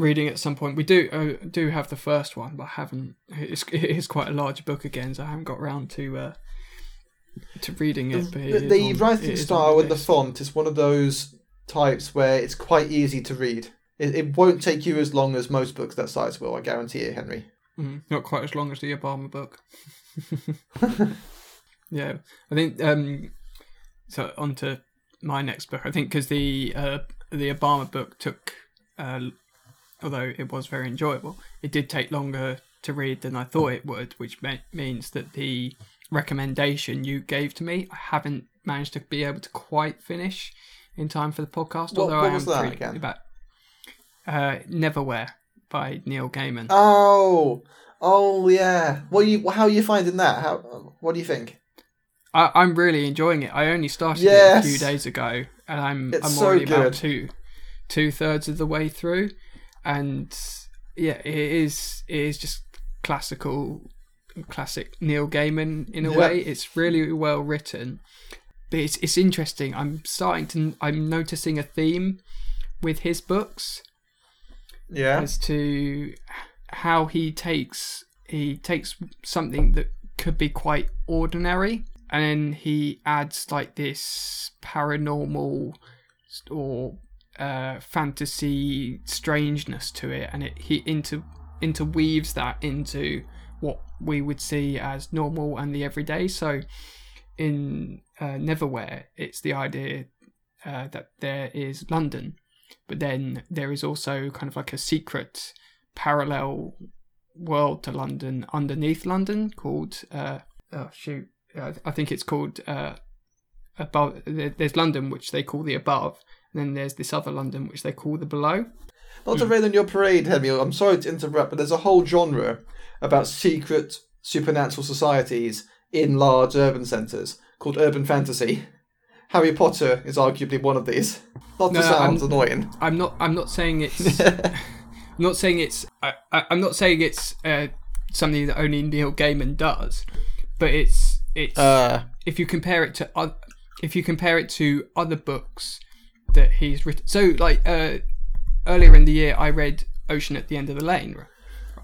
reading at some point. We do uh, do have the first one, but I haven't. It's it is quite a large book again, so I haven't got around to uh, to reading it. But the, it the on- writing it style and the font is one of those types where it's quite easy to read. It, it won't take you as long as most books that size will, I guarantee it, Henry. Mm, not quite as long as the Obama book. yeah, I think. Um, so on to my next book. I think because the uh, the Obama book took, uh, although it was very enjoyable, it did take longer to read than I thought it would, which me- means that the recommendation you gave to me, I haven't managed to be able to quite finish in time for the podcast. What- although what I was am that again? About, uh, Neverwhere by Neil Gaiman. Oh, oh yeah. What you? How are you finding that? How? What do you think? I, I'm really enjoying it. I only started Yes. it a few days ago, and I'm It's I'm so already good. about two two thirds of the way through, and yeah, it is it is just classical, classic Neil Gaiman in a Yep. way. It's really well written, but it's it's interesting. I'm starting to I'm noticing a theme with his books Yeah. as to how he takes he takes something that could be quite ordinary and then he adds like this paranormal or uh, fantasy strangeness to it and it he inter interweaves that into what we would see as normal and the everyday. So in uh, Neverwhere it's the idea uh, that there is London but then there is also kind of like a secret parallel world to London underneath London called uh oh shoot I think it's called uh above there's London which they call the above and then there's this other London which they call the below Not to rain on your parade, Henry. I'm sorry to interrupt, but there's a whole genre about secret supernatural societies in large urban centres called urban fantasy. Harry Potter is arguably one of these. Not to No, sound I'm- annoying. I'm not I'm not saying it's I'm not saying it's I, I, I'm not saying it's uh, something that only Neil Gaiman does but it's it's Uh, if you compare it to oth- if you compare it to other books that he's written so like uh earlier in the year i read ocean at the end of the lane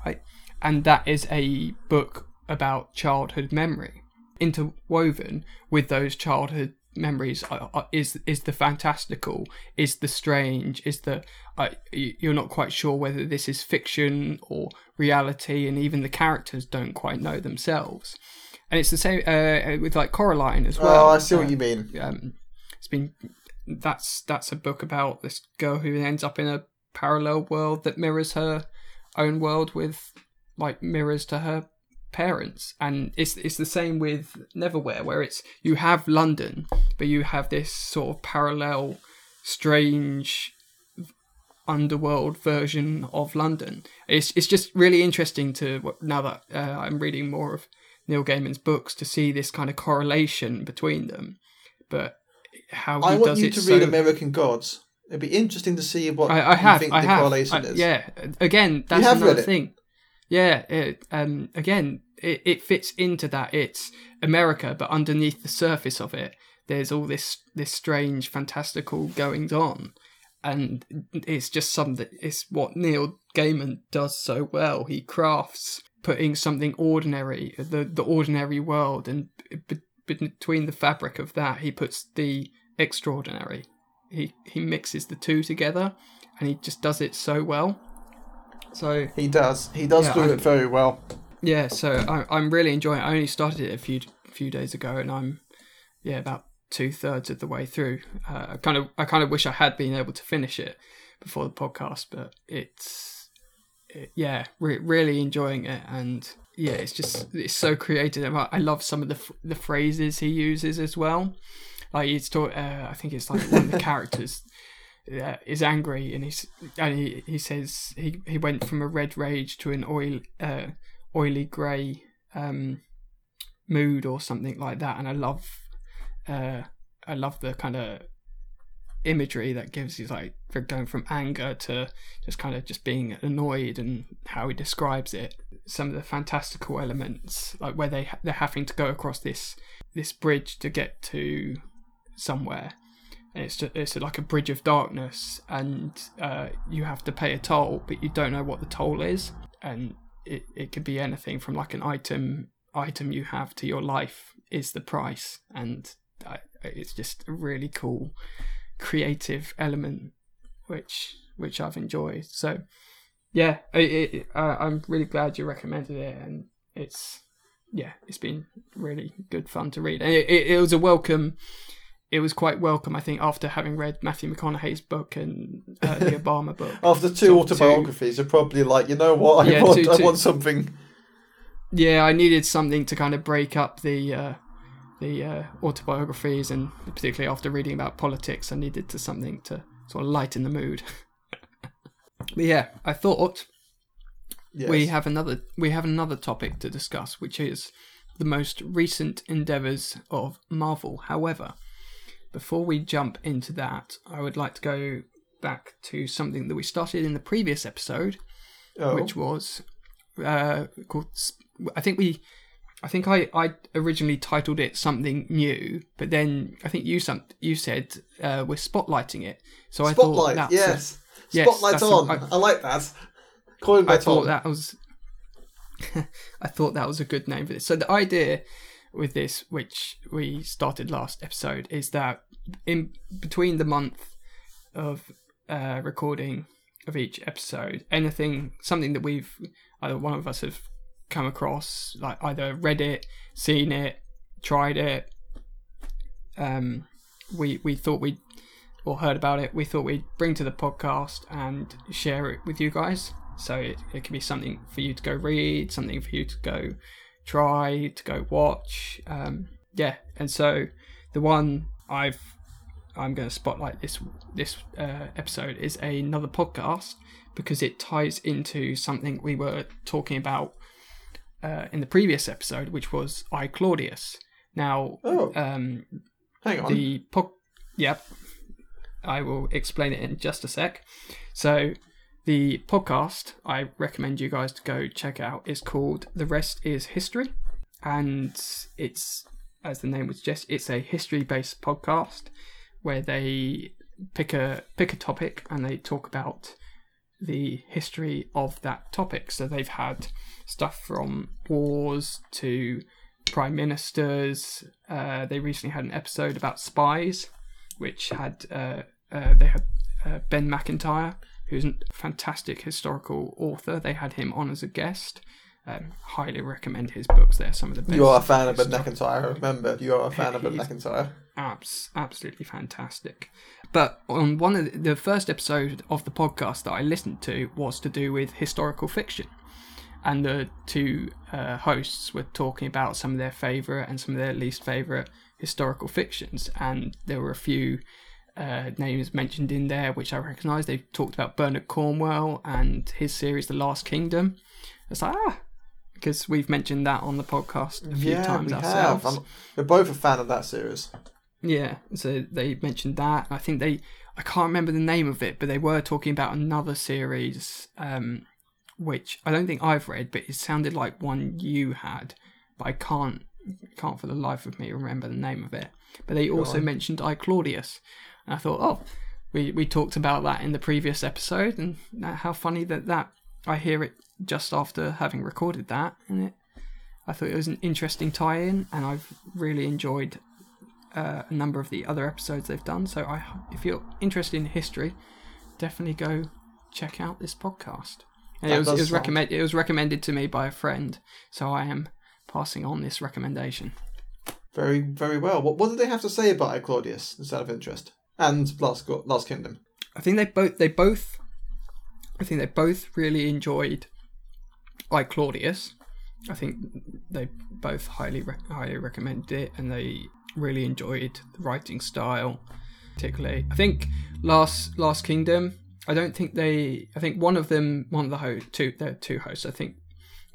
right and that is a book about childhood memory interwoven with those childhood memories uh, uh, is is the fantastical is the strange is the uh, you're not quite sure whether this is fiction or reality and even the characters don't quite know themselves and it's the same uh, with like Coraline as well. oh, I see what you mean. um, it's been that's that's a book about this girl who ends up in a parallel world that mirrors her own world with like mirrors to her parents. And it's it's the same with Neverwhere where it's you have London but you have this sort of parallel strange underworld version of London. It's it's just really interesting to now that uh, I'm reading more of Neil Gaiman's books to see this kind of correlation between them. But how I want you to so read American Gods. It'd be interesting to see what I, I have, you think I the have. correlation I- is. Yeah, again, that's have another thing. Yeah, it, um, again, it, it fits into that. It's America, but underneath the surface of it, there's all this this strange fantastical goings on and it's just something it's what Neil Gaiman does so well he crafts putting something ordinary the the ordinary world and be, between the fabric of that he puts the extraordinary he he mixes the two together and he just does it so well so He does. He does Yeah, do I- it very well. yeah, so I, I'm really enjoying. it. I only started it a few few days ago, and I'm yeah about two thirds of the way through. Uh, I kind of I kind of wish I had been able to finish it before the podcast, but it's it, yeah, re- really enjoying it, and yeah, it's just it's so creative. I I love some of the f- the phrases he uses as well. Like he's talk, uh, I think it's like one of the characters uh, is angry, and he's and he, he says he he went from a red rage to an oil uh, oily grey um, mood or something like that. And I love, uh, I love the kind of imagery that gives you like going from anger to just kind of just being annoyed and how he describes it. Some of the fantastical elements, like where they they're having to go across this this bridge to get to somewhere. And it's just, it's like a bridge of darkness, and uh, you have to pay a toll, but you don't know what the toll is, and it, it could be anything from like an item item you have to your life is the price. And it's just a really cool creative element which which I've enjoyed. So yeah it, it, uh, I'm really glad you recommended it. And it's yeah it's been really good fun to read. And it, it, it was a welcome it was quite welcome I think after having read Matthew McConaughey's book and uh, the Obama book After two of autobiographies, you're probably like, you know what? I Yeah, want, two- I two- want something. yeah, I needed something to kind of break up the uh, the uh, autobiographies, and particularly after reading about politics, I needed to something to sort of lighten the mood. but yeah, I thought Yes. we have another we have another topic to discuss, which is the most recent endeavors of Marvel. However, before we jump into that, I would like to go back to something that we started in the previous episode, oh. which was uh, called. I think we, I think I, I originally titled it something new, but then I think you some you said uh, we're spotlighting it. So I thought Spotlight, that's a- yes. yes, Spotlight that's on. I- I like that. Coined by I thought Tom. that was. I thought that was a good name for this. So the idea with this, which we started last episode, is that in between the month of uh, recording of each episode, anything, something that we've either one of us have come across, like either read it, seen it, tried it, um, we we thought we would or heard about it, we thought we'd bring to the podcast and share it with you guys. So it, it could be something for you to go read, something for you to go try, to go watch. Um, yeah, and so the one I've I'm going to spotlight this this uh, episode is another podcast because it ties into something we were talking about uh, in the previous episode, which was I Claudius. Now, Oh. um, Hang on. the po- yep i will explain it in just a sec so the podcast i recommend you guys to go check out is called the rest is history and it's as the name would suggest it's a history based podcast where they pick a pick a topic and they talk about the history of that topic so they've had stuff from wars to prime ministers. Uh, they recently had an episode about spies, which had uh, uh, they had uh, Ben Macintyre, who's a fantastic historical author. They had him on as a guest. Um, highly recommend his books. They're some of the best. You are a fan of Ben. Macintyre, remember. You are a fan of Ben Macintyre. Abs- absolutely fantastic. But on one of the, the first episode of the podcast that I listened to was to do with historical fiction, and the two uh, hosts were talking about some of their favorite and some of their least favorite historical fictions, and there were a few. Uh, names mentioned in there which I recognise. They talked about Bernard Cornwell and his series The Last Kingdom. It's like ah, because we've mentioned that on the podcast a few yeah, times we ourselves. have. I'm, we're both a fan of that series. Yeah, so they mentioned that. I think they, I can't remember the name of it, but they were talking about another series, um, which I don't think I've read, but it sounded like one you had, but I can't can't for the life of me remember the name of it. But they also on. mentioned I Claudius, and I thought, oh, we we talked about that in the previous episode, and how funny that that I hear it just after having recorded that, and it. I thought it was an interesting tie-in, and I've really enjoyed uh, a number of the other episodes they've done. So, I, if you're interested in history, definitely go check out this podcast. And it was, it was recommend it was recommended to me by a friend, so I am passing on this recommendation. Very, very well. What, what did they have to say about I Claudius, Is instead of interest? And Last, Last Kingdom. I think they both they both I think they both really enjoyed I Claudius. I think they both highly re- highly recommended it, and they really enjoyed the writing style, particularly. I think Last Last Kingdom. I don't think they. I think one of them, one of the host, two, they're two hosts. I think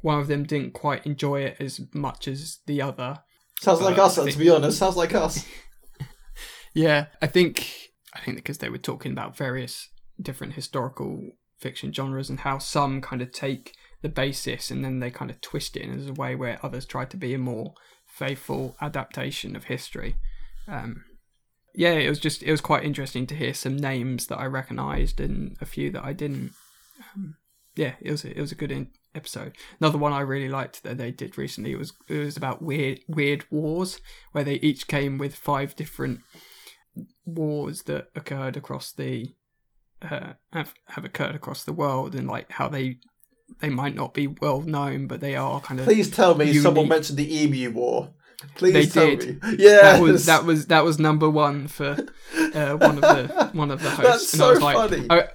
one of them didn't quite enjoy it as much as the other. Sounds like us, I to be honest. Sounds like us. Yeah, I think I think because they were talking about various different historical fiction genres and how some kind of take the basis and then they kind of twist it in as a way where others try to be a more faithful adaptation of history. Um, yeah, it was just it was quite interesting to hear some names that I recognised and a few that I didn't. Um, yeah, it was it was a good in- episode. Another one I really liked that they did recently was it was about weird weird wars where they each came with five different wars that occurred across the uh, have have occurred across the world and like how they they might not be well known but they are kind of Please tell me someone mentioned the Emu War. Please They tell did. me. Yeah, that was that was that was number one for uh, one of the one of the hosts That's and I was so like funny. I,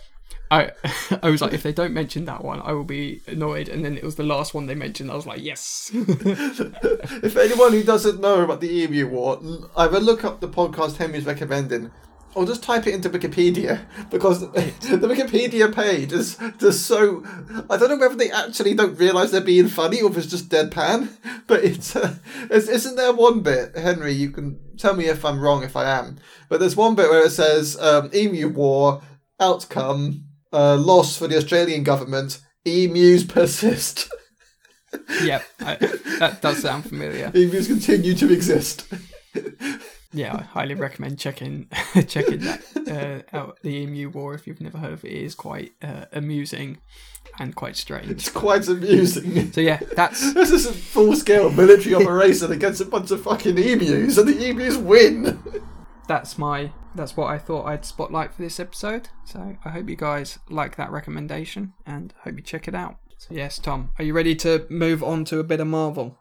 I I was like if they don't mention that one I will be annoyed and then it was the last one they mentioned I was like yes if anyone who doesn't know about the Emu War, either look up the podcast Henry's recommending, or just type it into Wikipedia because the Wikipedia page is just so. I don't know whether they actually don't realise they're being funny or if it's just deadpan. But it's, uh, it's isn't there one bit, Henry? You can tell me if I'm wrong if I am. But there's one bit where it says um, Emu War outcome uh, loss for the Australian government. Emus persist. yep I, that does sound familiar Emus continue to exist. Yeah I highly recommend checking checking that uh, out the Emu War if you've never heard of it it is quite uh, amusing and quite strange It's quite amusing. so yeah that's This is a full scale military operation against a bunch of fucking emus, and the emus win. that's my that's what I thought I'd spotlight for this episode. So I hope you guys like that recommendation and hope you check it out. So yes, Tom, are you ready to move on to a bit of Marvel?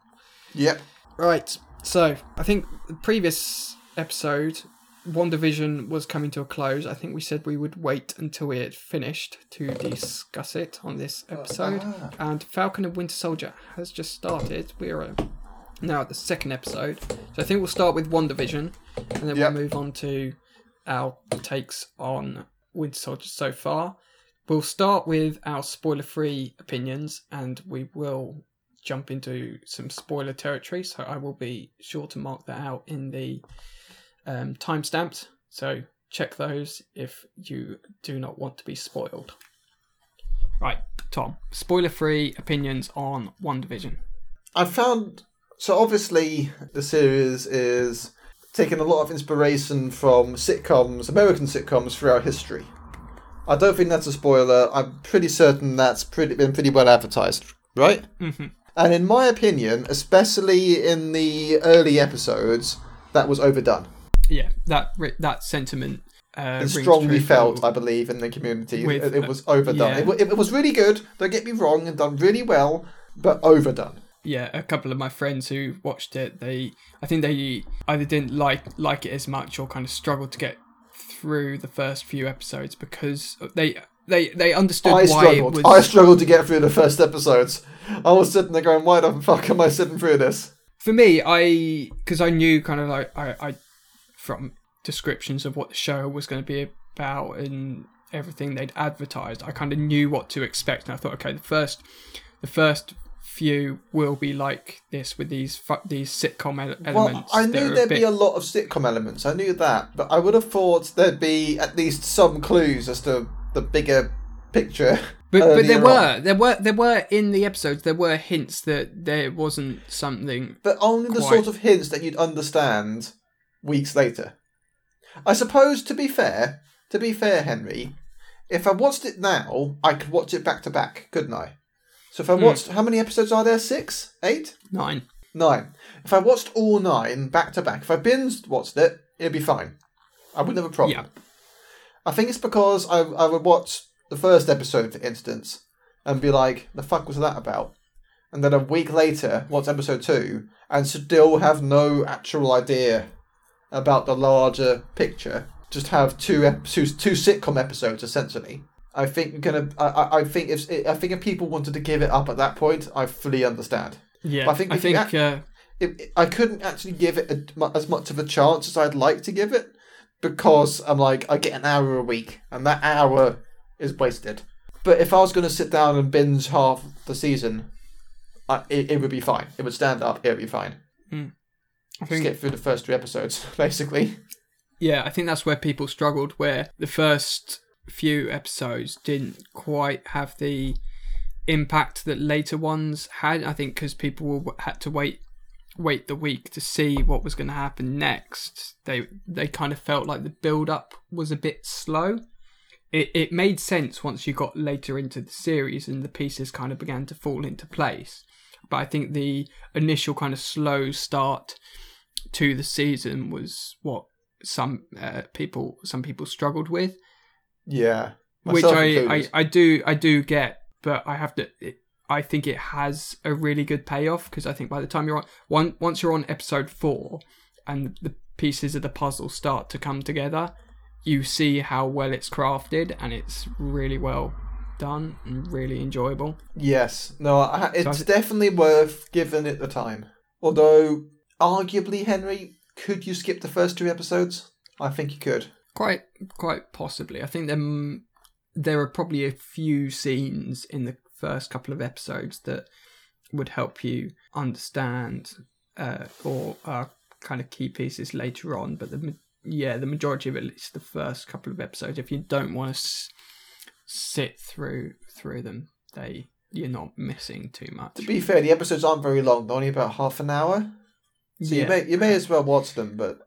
Yep. Right. So I think the previous episode, WandaVision was coming to a close. I think we said we would wait until we had finished to discuss it on this episode. Ah. And Falcon and Winter Soldier has just started. We're uh, now at the second episode. So I think we'll start with WandaVision, and then Yep. we'll move on to our takes on Winter Soldier so far. We'll start with our spoiler-free opinions, and we will jump into some spoiler territory. So I will be sure to mark that out in the um, timestamps. So check those if you do not want to be spoiled. Right, Tom. Spoiler-free opinions on WandaVision. I found so obviously the series is taking a lot of inspiration from sitcoms, American sitcoms throughout history. I don't think that's a spoiler. I'm pretty certain that's pretty been pretty well advertised, right? hmm And in my opinion, especially in the early episodes, that was overdone. Yeah, that that sentiment. Uh, strongly felt, I believe, in the community. With, it, was overdone. yeah. It, it, was really good. Don't get me wrong, and done really well, but overdone. yeah, a couple of my friends who watched it, they I think they either didn't like like it as much or kind of struggled to get through the first few episodes because they they they understood I why struggled. it I struggled to get through the first episodes. I was sitting there going, "Why the fuck am I sitting through this?" for me. I because I knew kind of like I, I from descriptions of what the show was going to be about and everything they'd advertised. I kind of knew what to expect, and I thought, okay, the first the first few will be like this with these these sitcom ele- elements. Well, I knew there'd bit- be a lot of sitcom elements. I knew that, but I would have thought there'd be at least some clues as to the bigger picture But but there earlier were there were there were in the episodes there were hints that there wasn't something. But only the Quite. sort of hints that you'd understand weeks later. I suppose, to be fair, to be fair, Henry, if I watched it now, I could watch it back to back, couldn't I? So if I Hmm. watched, how many episodes are there? Six? Eight? Nine. Nine. If I watched all nine back to back, if I binged watched it, it'd be fine. I wouldn't have a problem. Yeah. I think it's because I, I would watch the first episode, for instance, and be like, the fuck was that about? And then a week later, watch episode two, and still have no actual idea about the larger picture. Just have two ep- two, two sitcom episodes essentially. I think you're gonna. I, I- think if I think if people wanted to give it up at that point, I fully understand. Yeah, But I think I think uh, It, I couldn't actually give it a, as much of a chance as I'd like to give it because I'm like I get an hour a week and that hour is wasted. But if I was going to sit down and binge half the season, I, it, it would be fine. It would stand up. It would be fine. I Just get through the first three episodes, basically. Yeah, I think that's where people struggled, where the first few episodes didn't quite have the impact that later ones had. I think because people had to wait wait the week to see what was going to happen next. They they kind of felt like the build up was a bit slow. It it made sense once you got later into the series and the pieces kind of began to fall into place. But I think the initial kind of slow start to the season was what some uh, people some people struggled with, Yeah. which I, I. I do I do get, but I have to. It, I think it has a really good payoff because I think by the time you're on one once you're on episode four and the pieces of the puzzle start to come together, you see how well it's crafted and it's really well done and really enjoyable. Yes. No, I, it's I definitely worth giving it the time. Although, arguably, Henry, could you skip the first two episodes? I think you could. Quite, quite possibly. I think there, there are probably a few scenes in the first couple of episodes that would help you understand uh, or are kind of key pieces later on. But the yeah, the majority of at least the first couple of episodes, if you don't want to s- sit through through them, they you're not missing too much. To be fair, the episodes aren't very long. They're only about half an hour. So you may you may as well watch them, but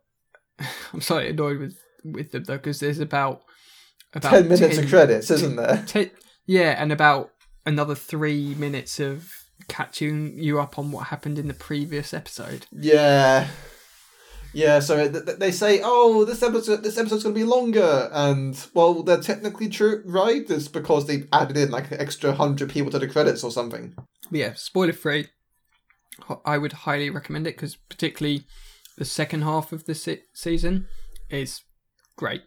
I'm slightly annoyed with with them though because there's about about ten minutes 10 of credits, isn't there? Yeah, and about another three minutes of catching you up on what happened in the previous episode. Yeah, yeah. So th- th- they say, "Oh, this episode, this episode's going to be longer," and well, they're technically true, right? It's because they added in like an extra hundred people to the credits or something. Yeah, spoiler free. I would highly recommend it because particularly the second half of the se- season is great.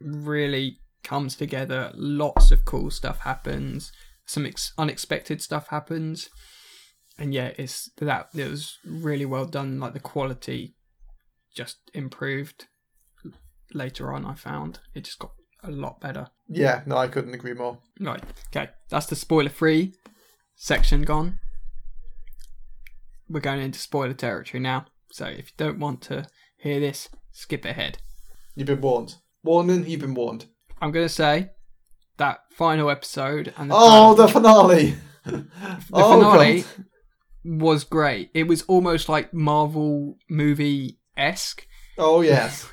Really comes together. Lots of cool stuff happens. Some ex- unexpected stuff happens, and yeah, it's that it was really well done. Like the quality just improved later on. I found it just got a lot better. Yeah, no, I couldn't agree more. Right. Okay. That's the spoiler free section gone. We're going into spoiler territory now. So if you don't want to hear this, skip ahead. You've been warned. Warning, you've been warned. I'm going to say that final episode and the, Oh, the finale. the oh, finale God. was great. It was almost like Marvel movie esque. Oh yes.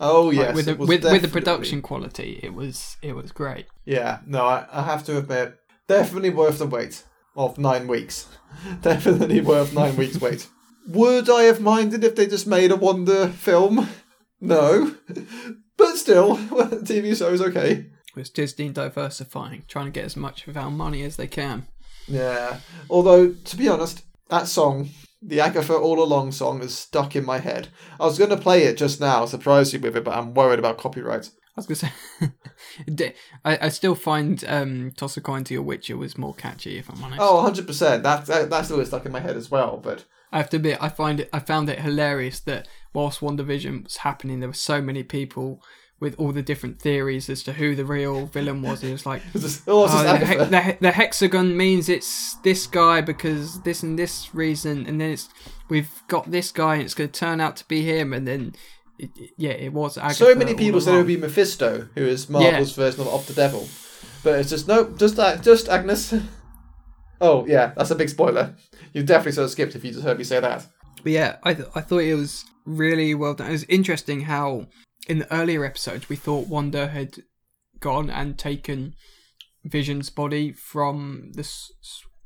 Oh yes. with the, with with the production quality, it was it was great. Yeah, no, I, I have to admit, definitely worth the wait of nine weeks. definitely worth nine weeks wait. Would I have minded if they just made a Wanda film? No, but still, TV show is okay. It's Disney diversifying, trying to get as much of our money as they can. Yeah, although to be honest, that song, the Agatha All Along song, is stuck in my head. I was going to play it just now, surprise you with it, but I'm worried about copyright. I was gonna say, I, I still find um, "Toss a Coin to Your Witcher" was more catchy. If I'm honest, Oh, 100 percent. That, that that's always stuck in my head as well. But I have to admit, I find it, I found it hilarious that whilst WandaVision was happening, there were so many people with all the different theories as to who the real villain was. It was like, just, oh, oh, the, he- the, he- the hexagon means it's this guy because this and this reason, and then it's we've got this guy, and it's going to turn out to be him, and then. It, it- yeah, it was. Agatha So many people said it would be Mephisto, who is Marvel's version of, the devil. But it's just no, just uh, just Agnes. oh yeah, that's a big spoiler. You definitely sort of skipped if you just heard me say that. But yeah, I th- I thought it was really well done. It was interesting how in the earlier episodes we thought Wanda had gone and taken Vision's body from the s-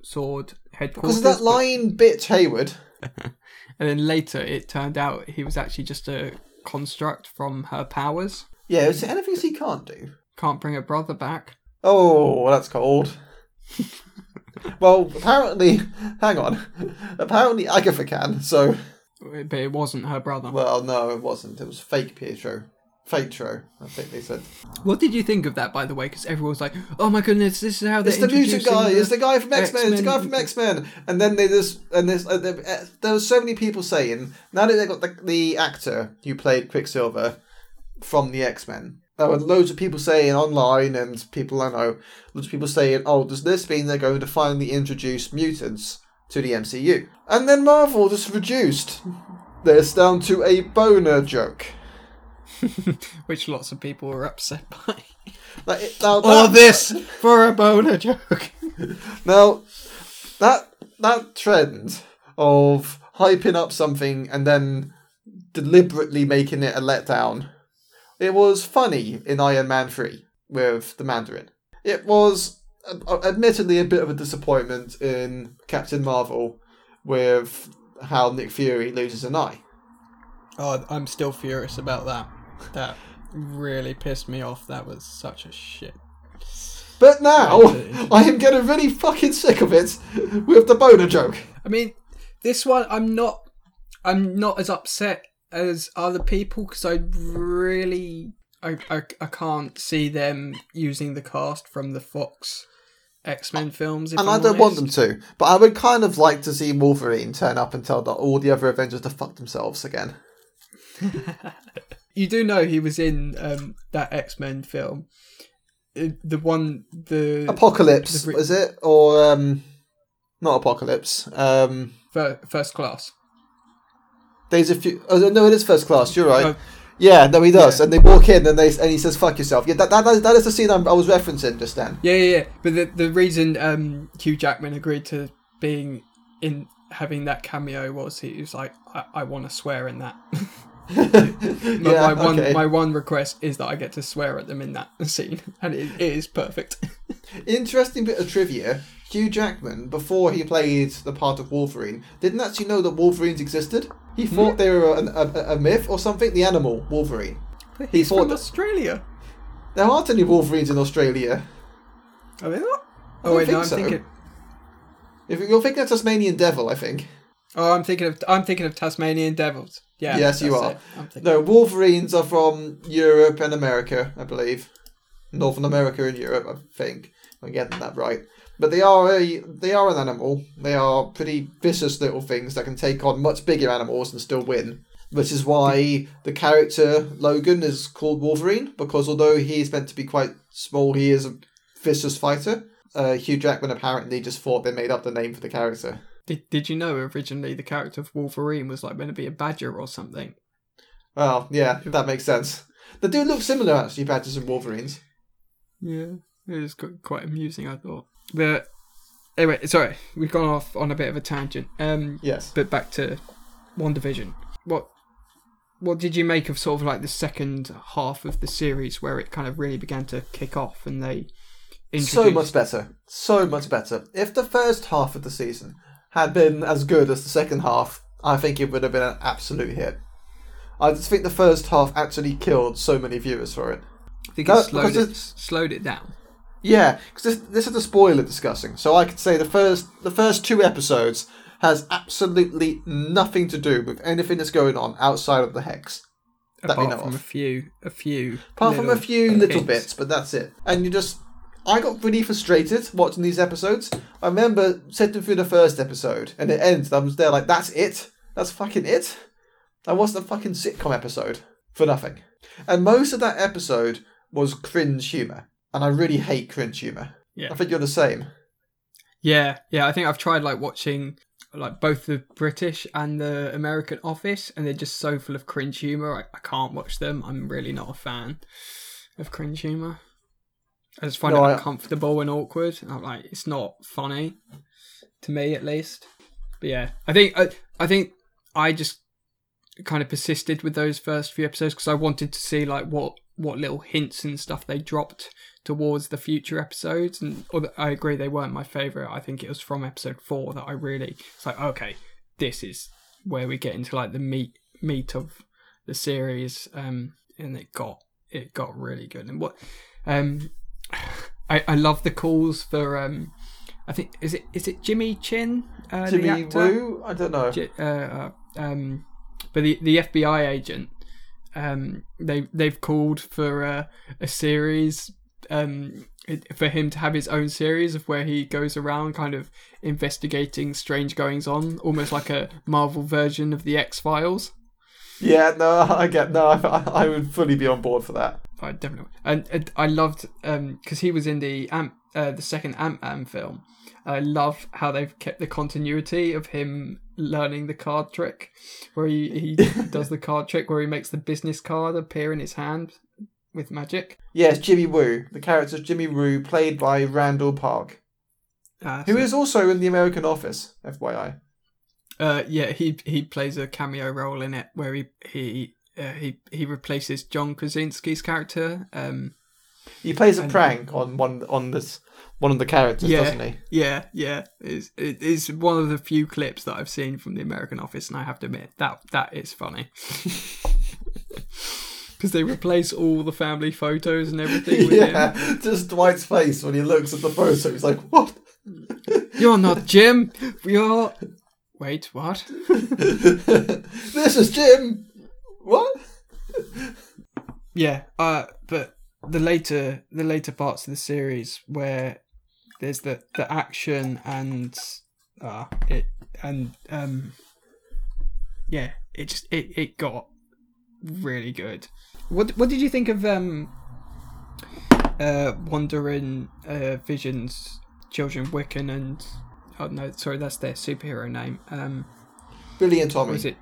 sword headquarters. Because that line, bitch Hayward. and then later it turned out he was actually just a construct from her powers. Yeah, is there anything he can't do? Can't bring her brother back. Oh, that's cold. well, apparently, hang on. Apparently, Agatha can. So, But it wasn't her brother. well, no, it wasn't. It was fake Pietro. Fatro, I think they said. What did you think of that, by the way? Because everyone was like, "Oh my goodness, this is how It's the mutant guy. the- It's the guy from X Men. It's the guy from X Men. And then they just and there's uh, there, uh, there was so many people saying now that they got the, the actor who played Quicksilver from the X Men. There were loads of people saying online and people I know, loads of people saying, "Oh, does this mean they're going to finally introduce mutants to the MCU?" And then Marvel just reduced this down to a boner joke. which lots of people were upset by. Like, it- now that- this for a boner joke. Now, that that trend of hyping up something and then deliberately making it a letdown, it was funny in Iron Man three with the Mandarin. It was uh, admittedly a bit of a disappointment in Captain Marvel with how Nick Fury loses an eye. Oh, I'm still furious about that. That really pissed me off. That was such a shit. But now I am getting really fucking sick of it with the boner joke. I mean, this one I'm not. I'm not as upset as other people because I really, I, I, I can't see them using the cast from the Fox X Men films. If And I'm I don't want them to, but I would kind of like to see Wolverine turn up and tell the, all the other Avengers to fuck themselves again. You do know he was in um, that X Men film, Uh, the one the Apocalypse, The re- is it? Or, um, not Apocalypse. Um, first class. There's a few. oh, no, it is first class, you're right. Oh. yeah, no, he does. Yeah. And they walk in and they and he says, fuck yourself. Yeah, that, that, that is- that is the scene I'm, I was referencing just then. Yeah, yeah, yeah. But the the reason um, Hugh Jackman agreed to being in having that cameo was he was like, I, I want to swear in that. My, yeah, my one okay. my one request is that I get to swear at them in that scene, and it, it is perfect. Interesting bit of trivia. Hugh Jackman, before he played the part of Wolverine, didn't actually know that Wolverines existed. He Hmm? thought they were an, a, a myth or something. The animal Wolverine. He's thought from that- Australia. There aren't any Wolverines in Australia. Are they not? Oh wait, no, think I'm so. thinking. If you're thinking of Tasmanian Devil, I think. Oh, I'm thinking of I'm thinking of Tasmanian devils. Yeah. Yes, you are. it. I'm thinking. No, Wolverines are from Europe and America, I believe. Northern America and Europe, I think. I'm getting that right. But they are a they are an animal. They are pretty vicious little things that can take on much bigger animals and still win. Which is why the character Logan is called Wolverine, because although he is meant to be quite small, he is a vicious fighter. Uh, Hugh Jackman apparently just thought they made up the name for the character. Did Did you know originally the character of Wolverine was like meant to be a badger or something? Well, yeah, that makes sense. They do look similar, actually, Badgers and Wolverines. Yeah, it was quite amusing. I thought. But anyway, sorry, we've gone off on a bit of a tangent. Um, Yes. but back to WandaVision. What what did you make of sort of like the second half of the series where it kind of really began to kick off and they introduced So much better. So much better. If the first half of the season had been as good as the second half, I think it would have been an absolute hit. I just think the first half actually killed so many viewers for it. I think it slowed because it, slowed it down. Yeah, because this, this is the spoiler discussing. So I could say the first the first two episodes has absolutely nothing to do with anything that's going on outside of the hex. That we Apart know from of. a few, a few. Apart from a little few little hints. bits, but that's it. And you just. I got really frustrated watching these episodes. I remember sitting through the first episode and it ends. I was there like, that's it? That's fucking it? That wasn't a fucking sitcom episode. For nothing. And most of that episode was cringe humour. And I really hate cringe humour. Yeah. I think you're the same. Yeah, yeah. I think I've tried like watching like both the British and the American Office, and they're just so full of cringe humor. I, I can't watch them. I'm really not a fan of cringe humor. I just find No, it I- uncomfortable and awkward. I'm like, it's not funny to me, at least. But yeah, I think I, I think I just kind of persisted with those first few episodes because I wanted to see like what what little hints and stuff they dropped towards the future episodes. And although I agree they weren't my favorite. I think it was from episode four that I really it's like okay, this is where we get into like the meat meat of the series. Um, and it got it got really good. And what um, I I love the calls for um. I think is it is it Jimmy Chin, uh, Jimmy? Woo? I don't know. J- uh, uh, um, but the the FBI agent, um, they they've called for uh, a series, um, for him to have his own series of where he goes around kind of investigating strange goings on, almost like a Marvel version of the X Files. Yeah, no, I get no. I, I would fully be on board for that. I definitely and, and I loved um because he was in the Ant uh, the second Ant Man film. I love how they've kept the continuity of him learning the card trick, where he, he does the card trick where he makes the business card appear in his hand with magic. Yes, Jimmy Woo. The character Jimmy Woo, played by Randall Park, Uh, who so- is also in the American Office. FYI. uh yeah he he plays a cameo role in it where he he uh, he he replaces John Krasinski's character. Um, He plays a prank on one on this one of the characters, Yeah. doesn't he? Yeah, yeah. It's, it is one of the few clips that I've seen from the American Office, and I have to admit that that is funny. Because they replace all the family photos and everything with yeah, him. just Dwight's face when he looks at the photo. He's like, "What? You're not Jim. You're. Wait, what? this is Jim. What? Yeah. Uh, but the later the later parts of the series where there's the the action and uh it and um yeah it just it it got really good what what did you think of um uh wandering uh visions children wiccan and oh no sorry that's their superhero name um Billy and Tommy. was it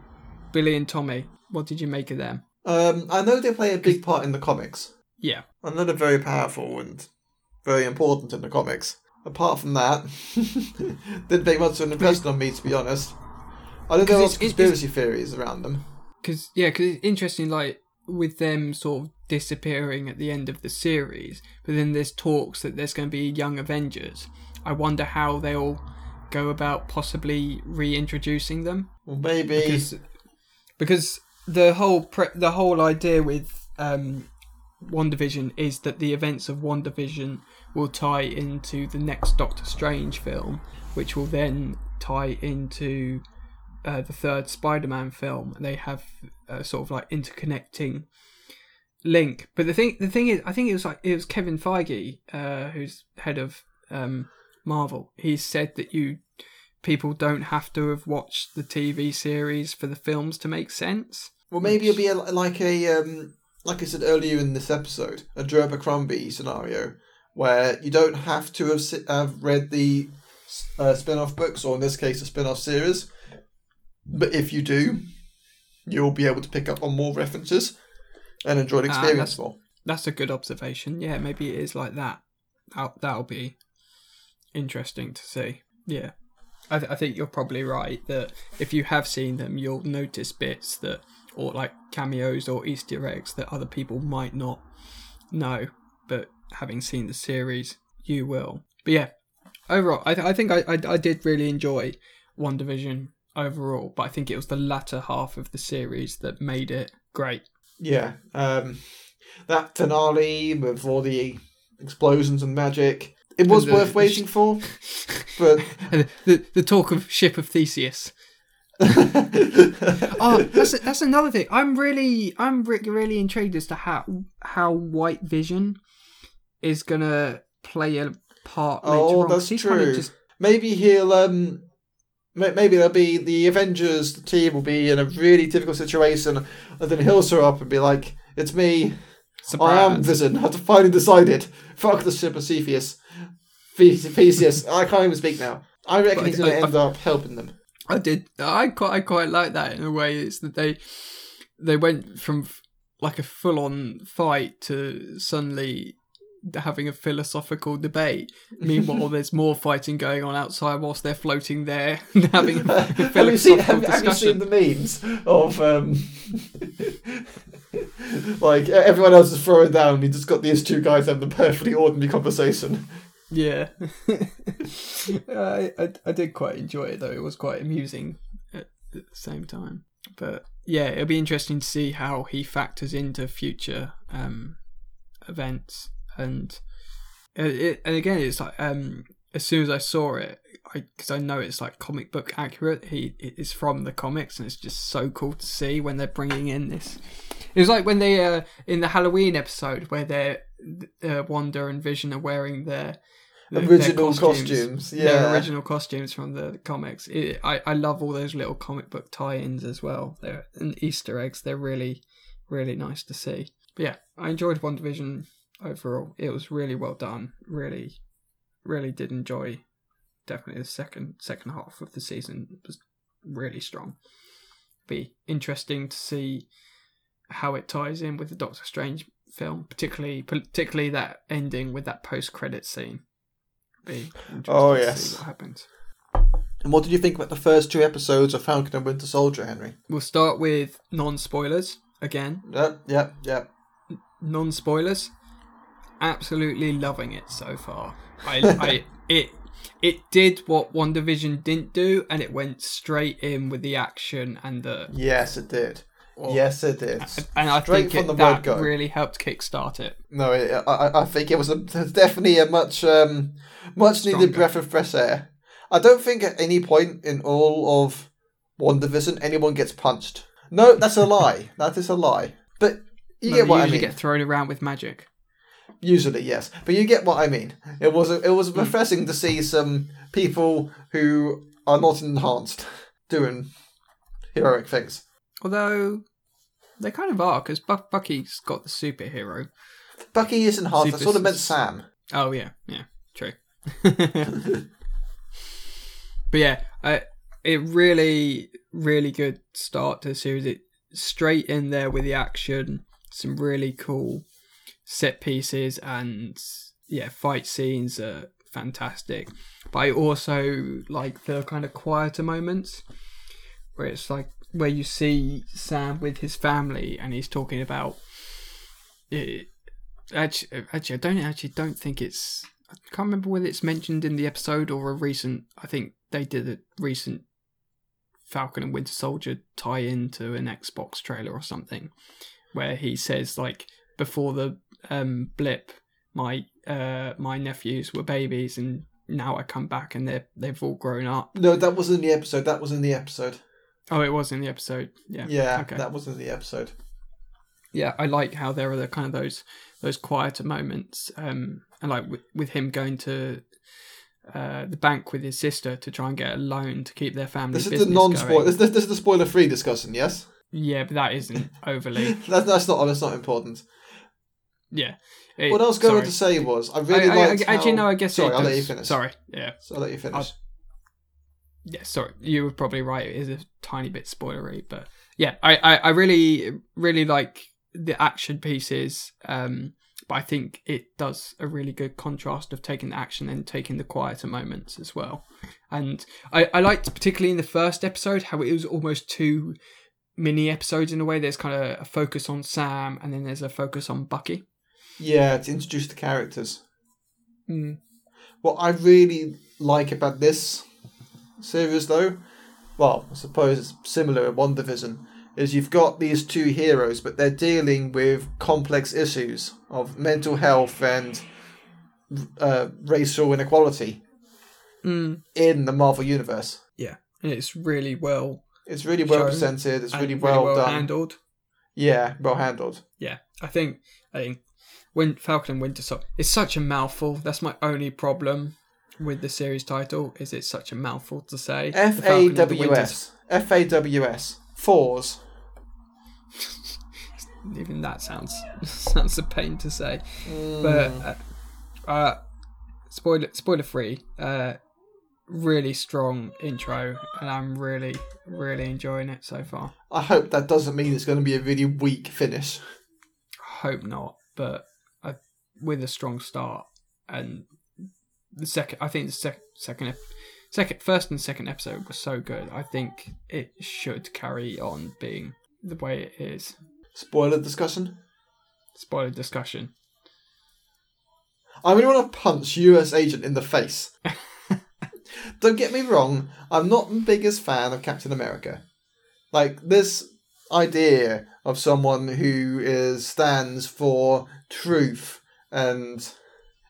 billy and tommy what did you make of them Um, I know they play a big part in the comics. yeah I know they're very powerful and very important in the comics. Apart from that, didn't make much of an impression on me, to be honest. I don't know it's- of it's- conspiracy theories around them. Because yeah, because it's interesting, like with them sort of disappearing at the end of the series, but then there's talks that there's going to be young Avengers. I wonder how they'll go about possibly reintroducing them Well, maybe. because because the whole pre- the whole idea with um, WandaVision is that the events of WandaVision will tie into the next Doctor Strange film, which will then tie into uh, the third Spider-Man film. They have a sort of like interconnecting link. But the thing the thing is, I think it was like it was Kevin Feige, uh, who's head of um, Marvel. He said that you people don't have to have watched the TV series for the films to make sense. Well, maybe it'll be a, like a um, like I said earlier in this episode, a Joe Abercrombie scenario where you don't have to have, si- have read the uh, spin-off books, or in this case, a spin-off series. But if you do, you'll be able to pick up on more references and enjoy the Ah, experience that's- more. That's a good observation. Yeah, maybe it is like that. That'll, that'll be interesting to see. Yeah. I, th- I think you're probably right that if you have seen them, you'll notice bits that, or like cameos or Easter eggs that other people might not know, but having seen the series, you will. But yeah, overall, I, th- I think I, I, I did really enjoy WandaVision overall, but I think it was the latter half of the series that made it great. Yeah, um, that finale with all the explosions and magic, it was the- worth waiting for. But the, the talk of ship of Theseus. Oh, that's that's another thing. I'm really I'm re- really intrigued as to how how White Vision is gonna play a part Oh, that's true. just maybe he'll um ma- maybe there'll be the Avengers the team will be in a really difficult situation and then he'll show up and be like, It's me, I am. Vision, I've finally decided. Fuck the ship of Cepheus. Theseus. I can't even speak now. I reckon But he's gonna end up helping them. I did. I quite I quite like that in a way. It's that they they went from like a full on fight to suddenly having a philosophical debate. Meanwhile, there's more fighting going on outside whilst they're floating there and having a have you seen philosophical have, have you seen the memes of um like everyone else is throwing down and you just got these two guys having a perfectly ordinary conversation. Yeah, I, I I did quite enjoy it though. It was quite amusing at, at the same time. But yeah, it'll be interesting to see how he factors into future um, events and uh, it, and again, it's like um, as soon as I saw it, because I, know it's like comic book accurate. He is from the comics, and it's just so cool to see when they're bringing in this. It was like when they uh, in the Halloween episode where they're uh, Wanda and Vision are wearing their Original costumes, their yeah. original costumes from the comics. It, I I love all those little comic book tie-ins as well. They're and Easter eggs. They're really really nice to see. But yeah, I enjoyed WandaVision overall. It was really well done. Really, really did enjoy. Definitely the second second half of the season it was really strong. Be interesting to see how it ties in with the Doctor Strange film, particularly particularly that ending with that post credit scene. Be interesting Oh, to yes. see what happens. And what did you think about the first two episodes of Falcon and Winter Soldier, Henry? We'll start with non spoilers again. Yep, yep, yep. non spoilers. Absolutely loving it so far. I, I it it did what WandaVision didn't do, and it went straight in with the action and the Yes, it did. Yes, it is. and I Straight think from it, the that word go. really helped kickstart it. No, it, I, I- think it was a, definitely a much, um, much needed Stronger. breath of fresh air. I don't think at any point in all of WandaVision anyone gets punched. No, that's a lie. that is a lie. But you No, get what I mean. get thrown around with magic. Usually, yes, but you get what I mean. It was it Hmm. was refreshing to see some people who are not enhanced doing heroic things. Although they kind of are, because Buck- Bucky's got the superhero. Bucky is enhanced. I Super- sort of meant Sam. Oh yeah, yeah, true. but yeah, uh, it really, really good start to the series. It straight in there with the action, some really cool set pieces, and yeah, fight scenes are fantastic. But I also like the kind of quieter moments where it's like where you see Sam with his family and he's talking about it, actually, actually, I don't actually don't think it's. I can't remember whether it's mentioned in the episode or a recent. I think they did a recent Falcon and Winter Soldier tie into an Xbox trailer or something, where he says like before the um, blip, my uh, my nephews were babies and now I come back and they're they've all grown up. No, that was in the episode. That was in the episode. Oh, it was in the episode. Yeah. Yeah, Okay. that was in the episode. yeah, I like how there are the kind of those those quieter moments, um, and like with, with him going to uh, the bank with his sister to try and get a loan to keep their family This is the non-spoiler. This, this, this is the spoiler-free discussion. Yes, Yeah, but that isn't overly. that's that's not that's not important. Yeah. It- What I was going sorry. to say was I I, really I- liked I- actually, how- no. I guess Sorry, I'll let you finish. Sorry. Yeah. So I'll let you finish. I'll- Yeah. Sorry. You were probably right. It is a tiny bit spoilery, but yeah, I, I, I really really like the action pieces. Um, but I think it does a really good contrast of taking the action and taking the quieter moments as well. And I, I liked particularly in the first episode how it was almost two mini episodes in a way. There's kind of a focus on Sam and then there's a focus on Bucky. Yeah, to introduce the characters. Mm. What I really like about this series, though, well, I suppose it's similar in WandaVision, is you've got these two heroes, but they're dealing with complex issues of mental health and uh, racial inequality Mm. in the Marvel Universe. Yeah, and it's really well, It's really well presented. It's really well, done. handled. Yeah, well handled. Yeah, I think I think when Falcon and Winter Soldier, it's such a mouthful. That's my only problem with the series title. Is it's such a mouthful to say. F A Falcon and the W S. F A W S. Fours. Even that sounds sounds a pain to say. Mm. But uh, uh, spoiler spoiler free. Uh, really strong intro, and I'm really really enjoying it so far. I hope that doesn't mean it's going to be a really weak finish. Hope not, but I with a strong start, and the second, I think the sec- second, ep- second, first and second episode was so good. I think it should carry on being the way it is. Spoiler discussion. Spoiler discussion. I really want to punch US Agent in the face. Don't get me wrong, I'm not the biggest fan of Captain America. Like this idea of someone who is stands for truth and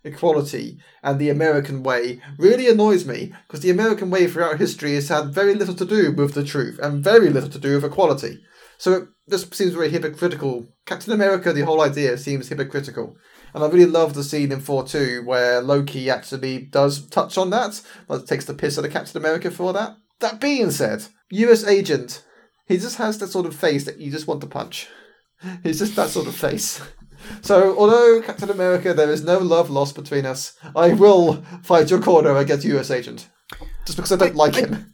equality and the American way really annoys me because the American way throughout history has had very little to do with the truth and very little to do with equality. So it just seems very hypocritical. Captain America, the whole idea seems hypocritical. And I really love the scene in 4 2 where Loki actually does touch on that, but takes the piss out of Captain America for that. That being said, US Agent, he just has that sort of face that you just want to punch. He's just that sort of face. So, although Captain America, there is no love lost between us, I will fight your corner against US Agent. Just because I don't like I- him.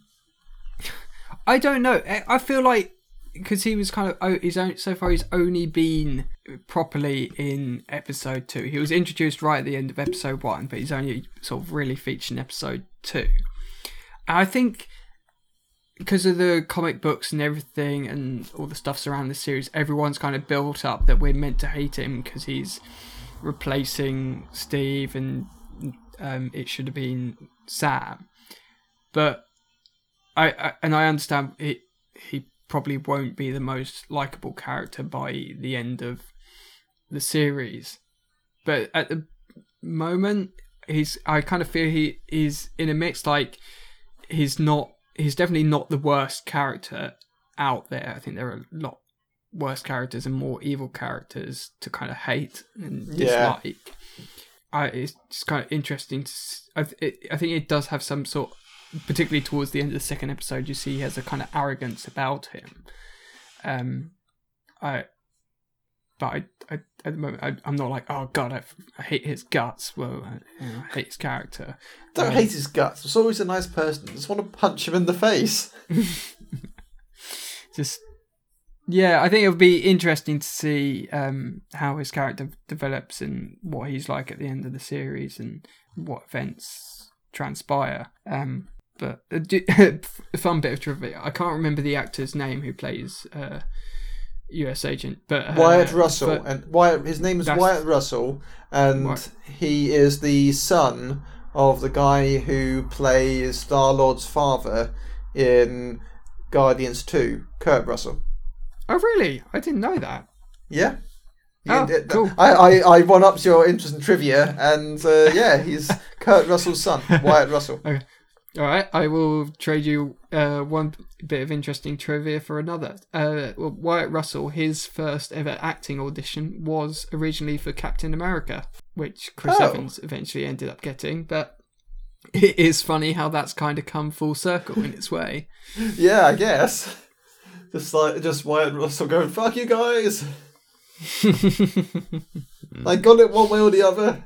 I don't know. I I feel like because he was kind of oh, he's only, so far he's only been properly in episode two. He was introduced right at the end of episode one, but he's only sort of really featured in episode two. And I think because of the comic books and everything and all the stuff surrounding the series, everyone's kind of built up that we're meant to hate him because he's replacing Steve and um, it should have been Sam. But I, I and I understand it. He probably won't be the most likable character by the end of the series, but at the moment, he's. I kind of feel he is in a mix. Like he's not. He's definitely not the worst character out there. I think there are a lot worse characters and more evil characters to kind of hate and Yeah. dislike. I, it's just kind of interesting. To, I, it, I think it does have some sort, particularly towards the end of the second episode, you see he has a kind of arrogance about him. Um, I, but I, I at the moment I, I'm not like, oh god, I, I hate his guts. Well, I, you know, I hate his character. Don't Um, hate his guts. He's always a nice person. Just want to punch him in the face. just yeah i think it'll be interesting to see um how his character develops and what he's like at the end of the series and what events transpire um but a fun bit of trivia i can't remember the actor's name who plays uh us agent but uh, Wyatt Russell, but- and Wyatt. His name is Wyatt Russell, and Wyatt. he is the son of the guy who plays Star Lord's father in Guardians Two, Kurt Russell. oh really i didn't know that Yeah. Oh, cool. I, I, I one ups your interest in trivia, and uh, yeah, he's Kurt Russell's son, Wyatt Russell. All right, I will trade you uh, one bit of interesting trivia for another. Uh, well, Wyatt Russell, his first ever acting audition was originally for Captain America, which Chris Oh. Evans eventually ended up getting. But it is funny how that's kind of come full circle in its way. Yeah, I guess. Just like just Wyatt Russell going, "Fuck you guys." I got it one way or the other.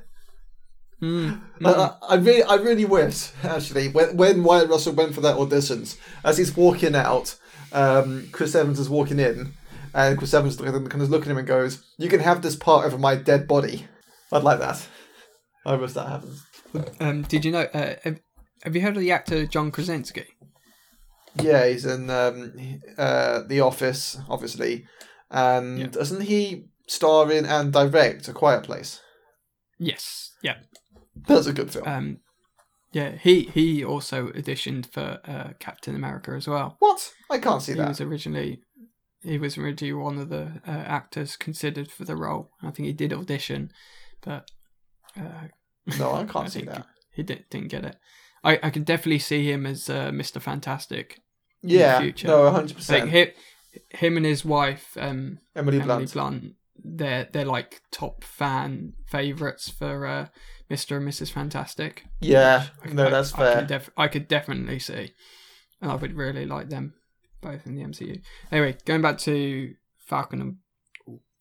Mm, I, I, I really, I really wish actually when when Wyatt Russell went for that auditions, as he's walking out, um, Chris Evans is walking in, and Chris Evans kind of looking at him and goes, "You can have this part over my dead body." I'd like that. I wish that happens. Um, did you know? Uh, have, have you heard of the actor John Krasinski? Yeah, he's in um, uh, The Office, obviously, and Yeah. doesn't he star in and direct A Quiet Place? Yes. Yeah. That's a good film. Um, yeah. He he also auditioned for uh, Captain America as well. what? I can't see he that. was originally he was originally one of the uh, actors considered for the role. I think he did audition, but uh, No, I can't I see that. he did, didn't get it. I, I could definitely see him as uh, Mr. Fantastic. the Yeah, future. no, hundred percent. him, him and his wife, um, Emily Emily Blunt. Blunt, they're they're like top fan favorites for uh, Mr. and Mrs. Fantastic. Yeah, I- no, that's I fair. could, def- I could definitely see. And I would really like them both in the MCU. Anyway, going back to Falcon and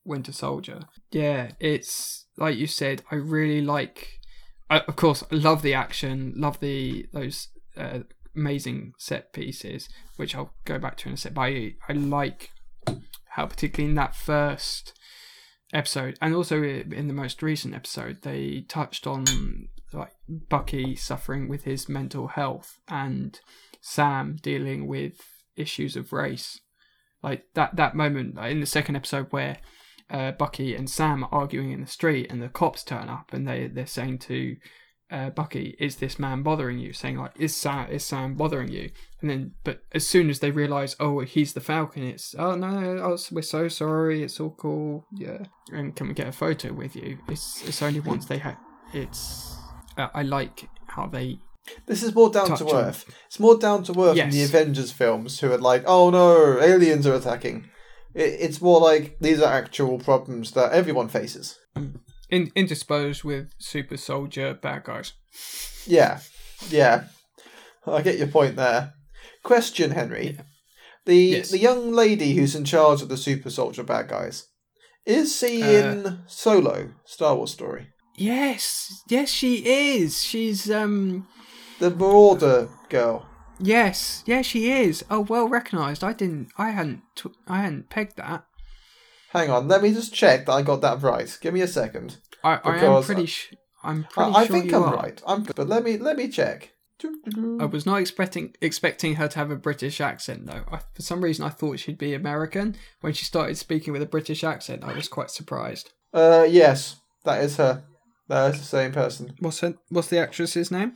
Winter Soldier. Yeah, it's like you said. I really like. I, of course, I love the action. Love the those uh, amazing set pieces, which I'll go back to in a sec. But I, I like how, particularly in that first episode, and also in the most recent episode, they touched on like Bucky suffering with his mental health and Sam dealing with issues of race. Like that that moment in the second episode where uh, Bucky and Sam are arguing in the street, and the cops turn up, and they they're saying to uh, Bucky, "Is this man bothering you?" Saying like, "Is Sam is Sam bothering you?" And then, but as soon as they realize, oh, he's the Falcon, it's oh no, oh, we're so sorry, it's all cool, yeah. And can we get a photo with you? It's it's only once they have. It's uh, I like how they This is more down to on- earth. It's more down to earth than the Avengers films, who are like, "Oh no, aliens are attacking." It, it's more like these are actual problems that everyone faces. In, interspersed with super soldier bad guys. Yeah, yeah. I get your point there. Question, Henry. The Yes. the young lady who's in charge of the super soldier bad guys is she Uh, in Solo Star Wars story? Yes, yes, she is. She's um. The Marauder girl. Yes, yeah, she is. Oh, well recognised. I didn't. I hadn't. T- I hadn't pegged that. Hang on, let me just check that I got that right. Give me a second. I, I am pretty. Sh- I'm pretty I, I sure think I'm are. right. I'm but let me let me check. I was not expecting expecting her to have a British accent though. I, for some reason, I thought she'd be American. When she started speaking with a British accent, I was quite surprised. Uh, yes, that is her. That is the same person. What's her, What's the actress's name?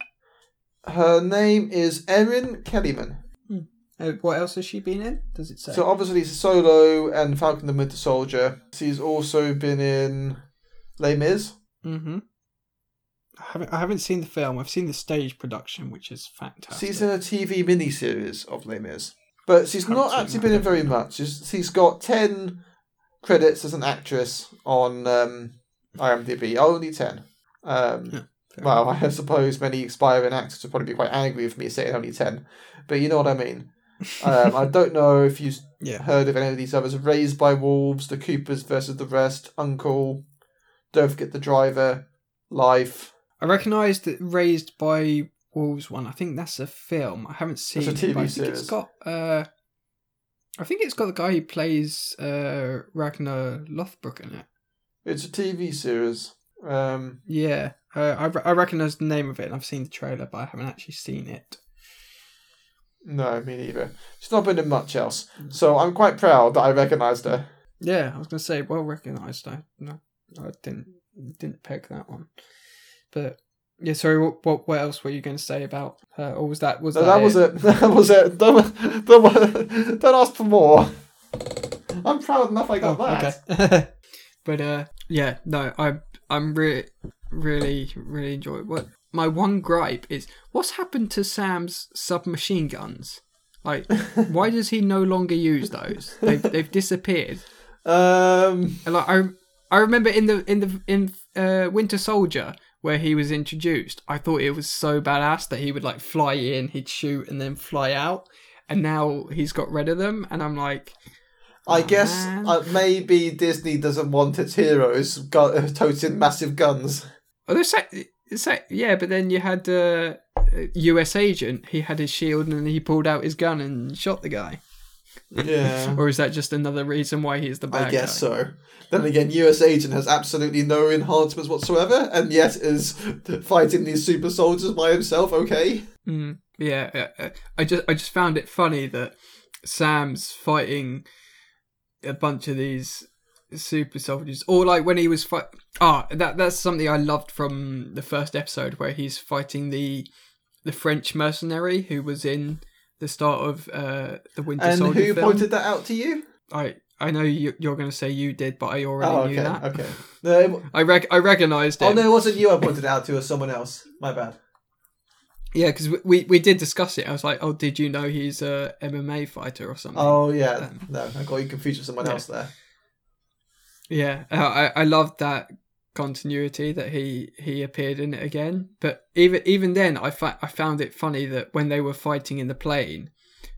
Her name is Erin Kellyman. Uh, what else has she been in? Does it say? So obviously, it's Solo and Falcon the Winter Soldier. She's also been in Les Mis. mm-hmm. I haven't. I haven't seen the film. I've seen the stage production, which is fantastic. She's in a TV miniseries of Les Mis, but she's Haven't actually been in very much. She's, she's got ten credits as an actress on um, IMDb. Only ten. Um, Yeah, Fair well, enough. I suppose many aspiring actors would probably be quite angry with me saying only ten, but you know what I mean. Um, I don't know if you've yeah. heard of any of these others. Raised by Wolves, The Coopers versus the Rest, Uncle, Don't Forget the Driver, Life. I recognised that Raised by Wolves one. I think that's a film. I haven't seen That's a it, but I TV think it's series. got. Uh, I think it's got the guy who plays uh, Ragnar Lothbrok in it. It's a TV series. Um, Yeah, uh, I, re- I recognise the name of it, and I've seen the trailer, but I haven't actually seen it. No, me neither. She's not been in much else, so I'm quite proud that I recognised her. Yeah, I was gonna say well recognised. I no, I didn't didn't peg that one, but yeah. Sorry, what what, what else were you going to say about her? Or was that was No, that, that was it. That was it. Don't, don't, don't ask for more. I'm proud enough I got Oh, that. okay. but uh, yeah, no, I I'm really really really enjoy what my one gripe is what's happened to Sam's submachine guns. Like, why does he no longer use those? They've they've disappeared. Um, And, Like I, I remember in the in the in uh, Winter Soldier where he was introduced, I thought it was so badass that he would like fly in, he'd shoot, and then fly out. And now he's got rid of them, and I'm like, I Oh, guess uh, maybe Disney doesn't want its heroes gu- uh, toting massive guns. oh, sa- yeah, but then you had uh, U.S. agent. He had his shield, and he pulled out his gun and shot the guy. Yeah. Or is that just another reason why he's the bad I guess guy? so. Then again, US Agent has absolutely no enhancements whatsoever, and yet is fighting these super soldiers by himself. Okay. Mm, yeah, yeah, uh, I just I just found it funny that Sam's fighting a bunch of these super soldiers, or like when he was fight. Ah, that that's something I loved from the first episode where he's fighting the the French mercenary who was in the start of uh, the Winter And Soldier who film. pointed that out to you? I I know you, you're going to say you did, but I already Oh, knew that. Okay. No, I rec- I recognised it. oh no, it wasn't you. I pointed it out to. It was someone else. My bad. Yeah, because we, we we did discuss it. I was like, oh, did you know he's a MMA fighter or something? Oh yeah. Um, No, I got you confused with someone yeah. else there. Yeah, uh, I I loved that continuity that he he appeared in it again. But even even then, I fa- I found it funny that when they were fighting in the plane,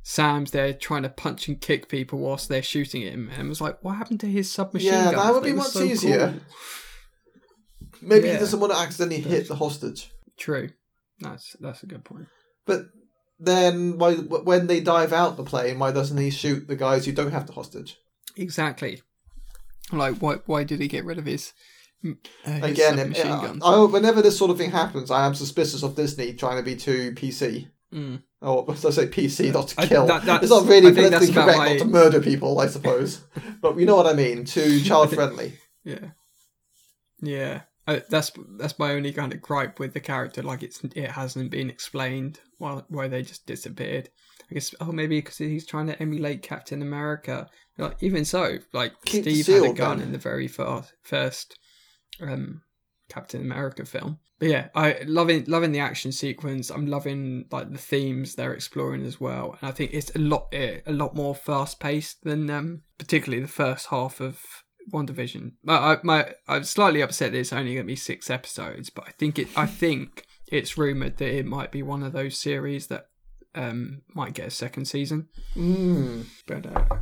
Sam's there trying to punch and kick people whilst they're shooting him, and it was like, what happened to his submachine Yeah, guns? that would be much so easier. cool. Maybe Yeah. he doesn't want to accidentally hit the hostage. True, that's that's a good point. But then, why when they dive out the plane, why doesn't he shoot the guys who don't have the hostage? Exactly. Like, why why did he get rid of his, uh, his Again, uh, guns? I, whenever this sort of thing happens, I am suspicious of Disney trying to be too PC. Mm. What I say PC, not to I- kill. that- that's- it's not really politically correct my- not to murder people, I suppose. but you know what I mean. Too child friendly. Yeah, yeah. Uh, that's that's my only kind of gripe with the character. Like it's it hasn't been explained why why they just disappeared. I guess oh maybe because he's trying to emulate Captain America. Like even so, like Keep Steve had a gun then. in the very far, first um, Captain America film. But yeah, I loving loving the action sequence. I'm loving like the themes they're exploring as well, and I think it's a lot eh, a lot more fast paced than um, particularly the first half of WandaVision. I, my I'm slightly upset that it's only going to be six episodes, but I think it I think it's rumored that it might be one of those series that um, might get a second season. Mm. But uh,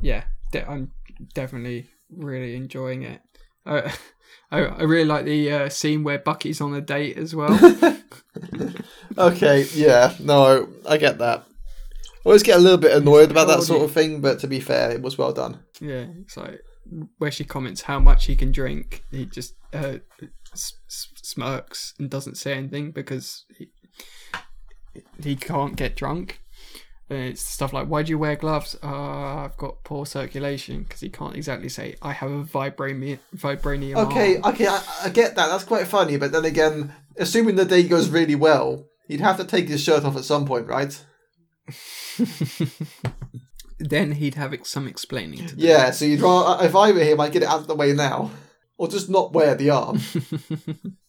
yeah, de- I'm definitely really enjoying it. Uh, I, I really like the uh, scene where Bucky's on a date as well. Okay, yeah, no, I get that. I always get a little bit annoyed about that sort of thing, but to be fair, it was well done. yeah, it's like where she comments how much he can drink. He just uh, s- s- smirks and doesn't say anything because he, he can't get drunk. It's stuff like, "Why do you wear gloves?" Uh, I've got poor circulation because he can't exactly say, "I have a vibranium vibranium." Okay, arm." okay, I, I get that. That's quite funny, but then again, assuming the day goes really well, he'd have to take his shirt off at some point, right? then he'd have ex- some explaining to do. Yeah, so you'd rather, if I were him, I'd get it out of the way now. Or just not wear the arm.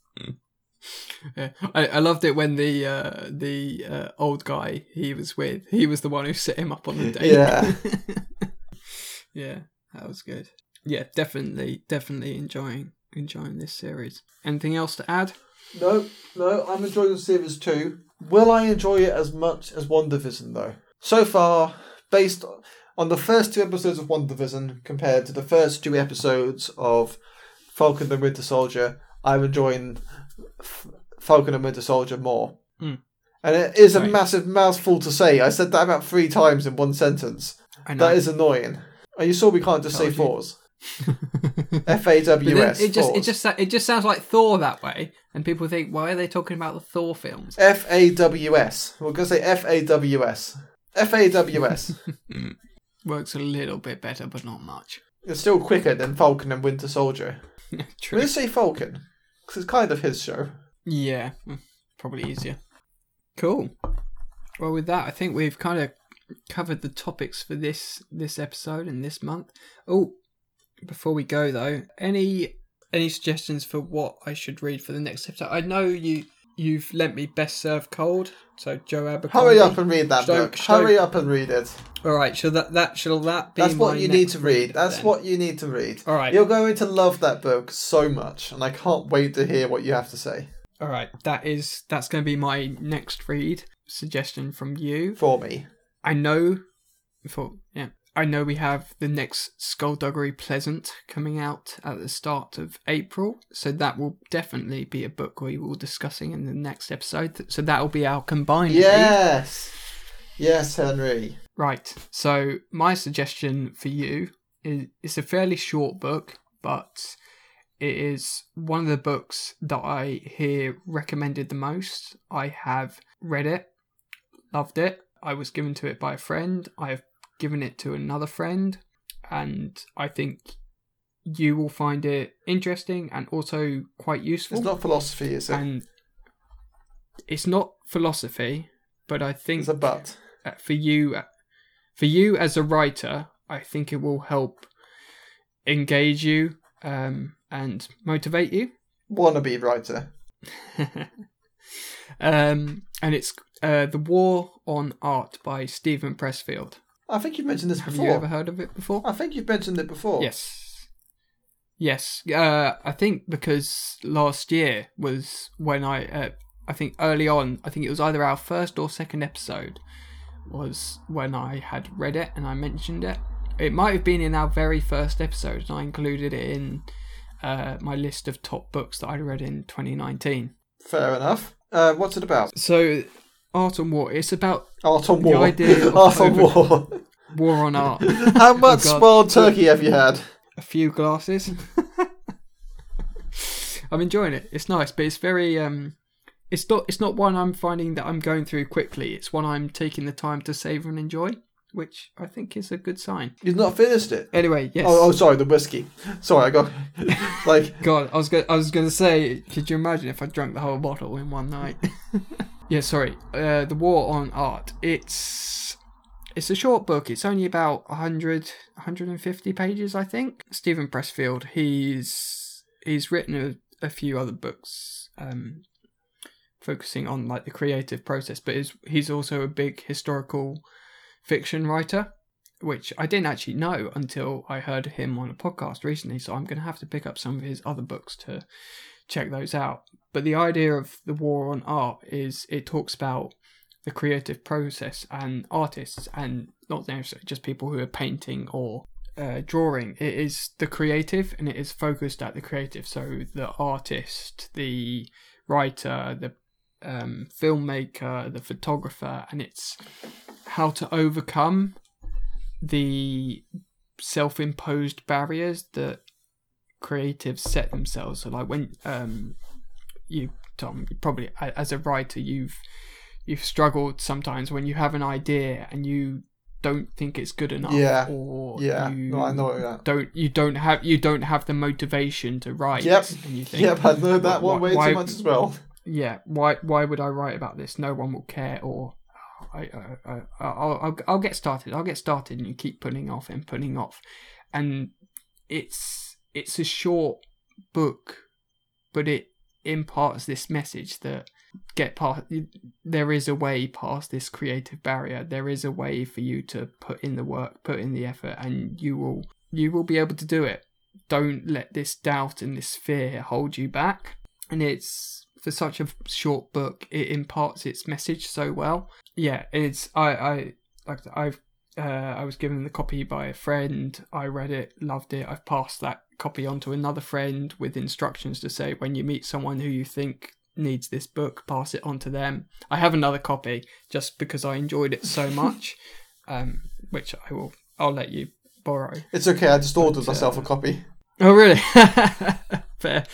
Yeah. I, I loved it when the uh, the uh, old guy he was with, he was the one who set him up on the date. Yeah. yeah, that was good. Yeah, definitely, definitely enjoying enjoying this series. Anything else to add? No, no, I'm enjoying the series too. Will I enjoy it as much as WandaVision though? So far, based on the first two episodes of WandaVision compared to the first two episodes of Falcon and Winter Soldier, I'm enjoying Falcon and Winter Soldier more. Hmm. And it is a Right. massive mouthful to say. I said that about three times in one sentence. I know. That is annoying. Are you sure we can't just say Told fours? F A W S. it just it just it just sounds like Thor that way, and people think, why are they talking about the Thor films? F A W S. We're going to say F A W S. F A W S. Works a little bit better, but not much. It's still quicker than Falcon and Winter Soldier. True. Let's say Falcon, because it's kind of his show. Yeah, mm, probably easier. Cool. Well, with that, I think we've kind of covered the topics for this this episode and this month. Oh, before we go though, any any suggestions for what I should read for the next episode? I know you you've lent me Best Served Cold, so Joe Abercrombie. Hurry up and read that Should book. I- Hurry up and read it. All right, shall that that shall that be? That's what you need to read. That's then? what you need to read. All right. You're going to love that book so much, and I can't wait to hear what you have to say All right, that is that's going to be my next read suggestion from you. for me. I know, for yeah, I know we have the next Skulduggery Pleasant coming out at the start of April, so that will definitely be a book we will be discussing in the next episode. So that will be our combined read. Yes. Yes, Henry. Right. So my suggestion for you is it's a fairly short book, but it is one of the books that I hear recommended the most. I have read it, loved it. I was given to it by a friend. I've given it to another friend, and I think you will find it interesting and also quite useful It's not philosophy, is it? and it's not philosophy, but I think It's a but. uh, for you, for you as a writer, I think it will help engage you um, and motivate you. Wannabe writer. um, and it's uh, the War on Art by Steven Pressfield. I think you've mentioned this Have before. you ever heard of it before? I think you've mentioned it before. Yes. Yes. Uh, I think because last year was when I, uh, I think early on, I think it was either our first or second episode was when I had read it and I mentioned it. It might have been in our very first episode, and I included it in uh, my list of top books that I read in 2019. Fair enough. Uh, what's it about? So, Art and War. It's about Art on The idea of Art on over- War. War on art. How much God. spoiled turkey have you had? a few glasses. I'm enjoying it. It's nice, but it's very um it's not it's not one I'm finding that I'm going through quickly. It's one I'm taking the time to savor and enjoy, which I think is a good sign. You've not finished it. Anyway, yes. Oh, oh, sorry, the whiskey. Sorry, I got like God, I was go- I was going to say, could you imagine if I drank the whole bottle in one night? yeah, sorry. Uh, the War on Art. It's it's a short book. It's only about 100 150 pages, I think. Steven Pressfield. He's he's written a, a few other books um, focusing on like the creative process, but he's he's also a big historical fiction writer which I didn't actually know until I heard him on a podcast recently. So I'm going to have to pick up some of his other books to check those out. But the idea of the war on art is it talks about the creative process and artists, and not necessarily just people who are painting or uh, drawing. It is the creative, and it is focused at the creative. So the artist, the writer, the um, filmmaker, the photographer, and it's how to overcome the self-imposed barriers that creatives set themselves. So, like when um, you, Tom, probably as a writer, you've you've struggled sometimes when you have an idea and you don't think it's good enough. Yeah. Or yeah. you No, I know that. don't you don't have you don't have the motivation to write. Yep. And you think, Yep, I know that one Why- way why- too much as well. yeah why why would i write about this no one will care or "Oh, I, I, I I'll, I'll I'll get started I'll get started and you keep putting off and putting off and it's it's a short book but it imparts this message that get past there is a way past this creative barrier. There is a way for you to put in the work put in the effort and you will you will be able to do it. Don't let this doubt and this fear hold you back. And it's for such a short book it imparts its message so well. Yeah it's i i like i've uh, i was given the copy by a friend. I read it loved it. I've passed that copy on to another friend with instructions to say when you meet someone who you think needs this book pass it on to them i have another copy just because i enjoyed it so much um which i will i'll let you borrow It's okay. I just ordered But, myself uh, a copy. Oh, really? Fair.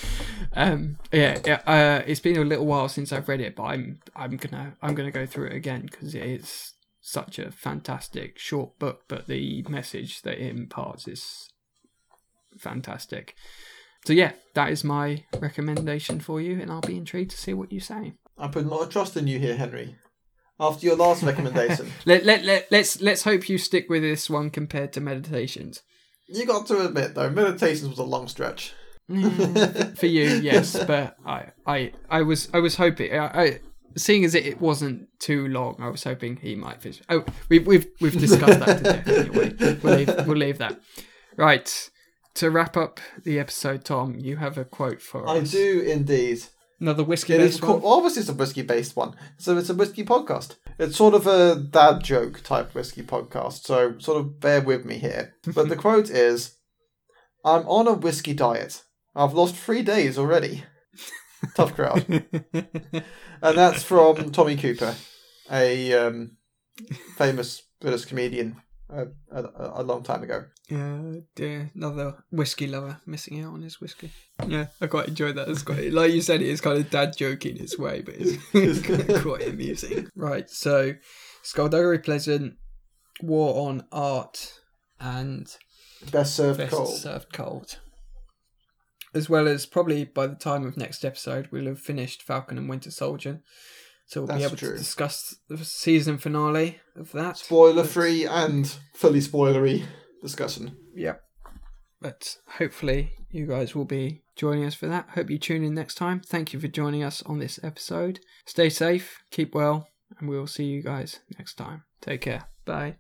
Um, yeah, yeah. Uh, it's been a little while since I've read it, but I'm I'm gonna I'm gonna go through it again because it is such a fantastic short book. But the message that it imparts is fantastic. So yeah, that is my recommendation for you, and I'll be intrigued to see what you say. I'm putting a lot of trust in you here, Henry. After your last recommendation, Let let let let's let's hope you stick with this one compared to meditations. you got to admit though, meditations was a long stretch. Mm, for you, yes, but I, I, I was, I was hoping, I, I, seeing as it, it wasn't too long, I was hoping he might finish. Oh, we've, we've, we've discussed that today. Anyway, we'll leave, we'll leave that. Right, to wrap up the episode, Tom, you have a quote for us. I us. do indeed. Another whiskey It is based one. obviously it's a whiskey based one, so it's a whiskey podcast. It's sort of a dad joke type whiskey podcast, so sort of bear with me here. But the quote is, "I'm on a whiskey diet. I've lost three days already." Tough crowd, and that's from Tommy Cooper, a um, famous British comedian a, a, a long time ago. Yeah, dear, another whiskey lover missing out on his whiskey. Yeah, I quite enjoyed that. It's quite, like you said, it is kind of dad joke in its way, but it's quite amusing. Right, so Skulduggery Pleasant, War of Art, and Best served Best cold. Served Cold. As well as probably by the time of next episode, we'll have finished Falcon and Winter Soldier. So we'll be able true. to discuss the season finale of that. Spoiler free and fully spoilery discussion. Yep. But hopefully you guys will be joining us for that. Hope you tune in next time. Thank you for joining us on this episode. Stay safe, keep well, and we will see you guys next time. Take care. Bye.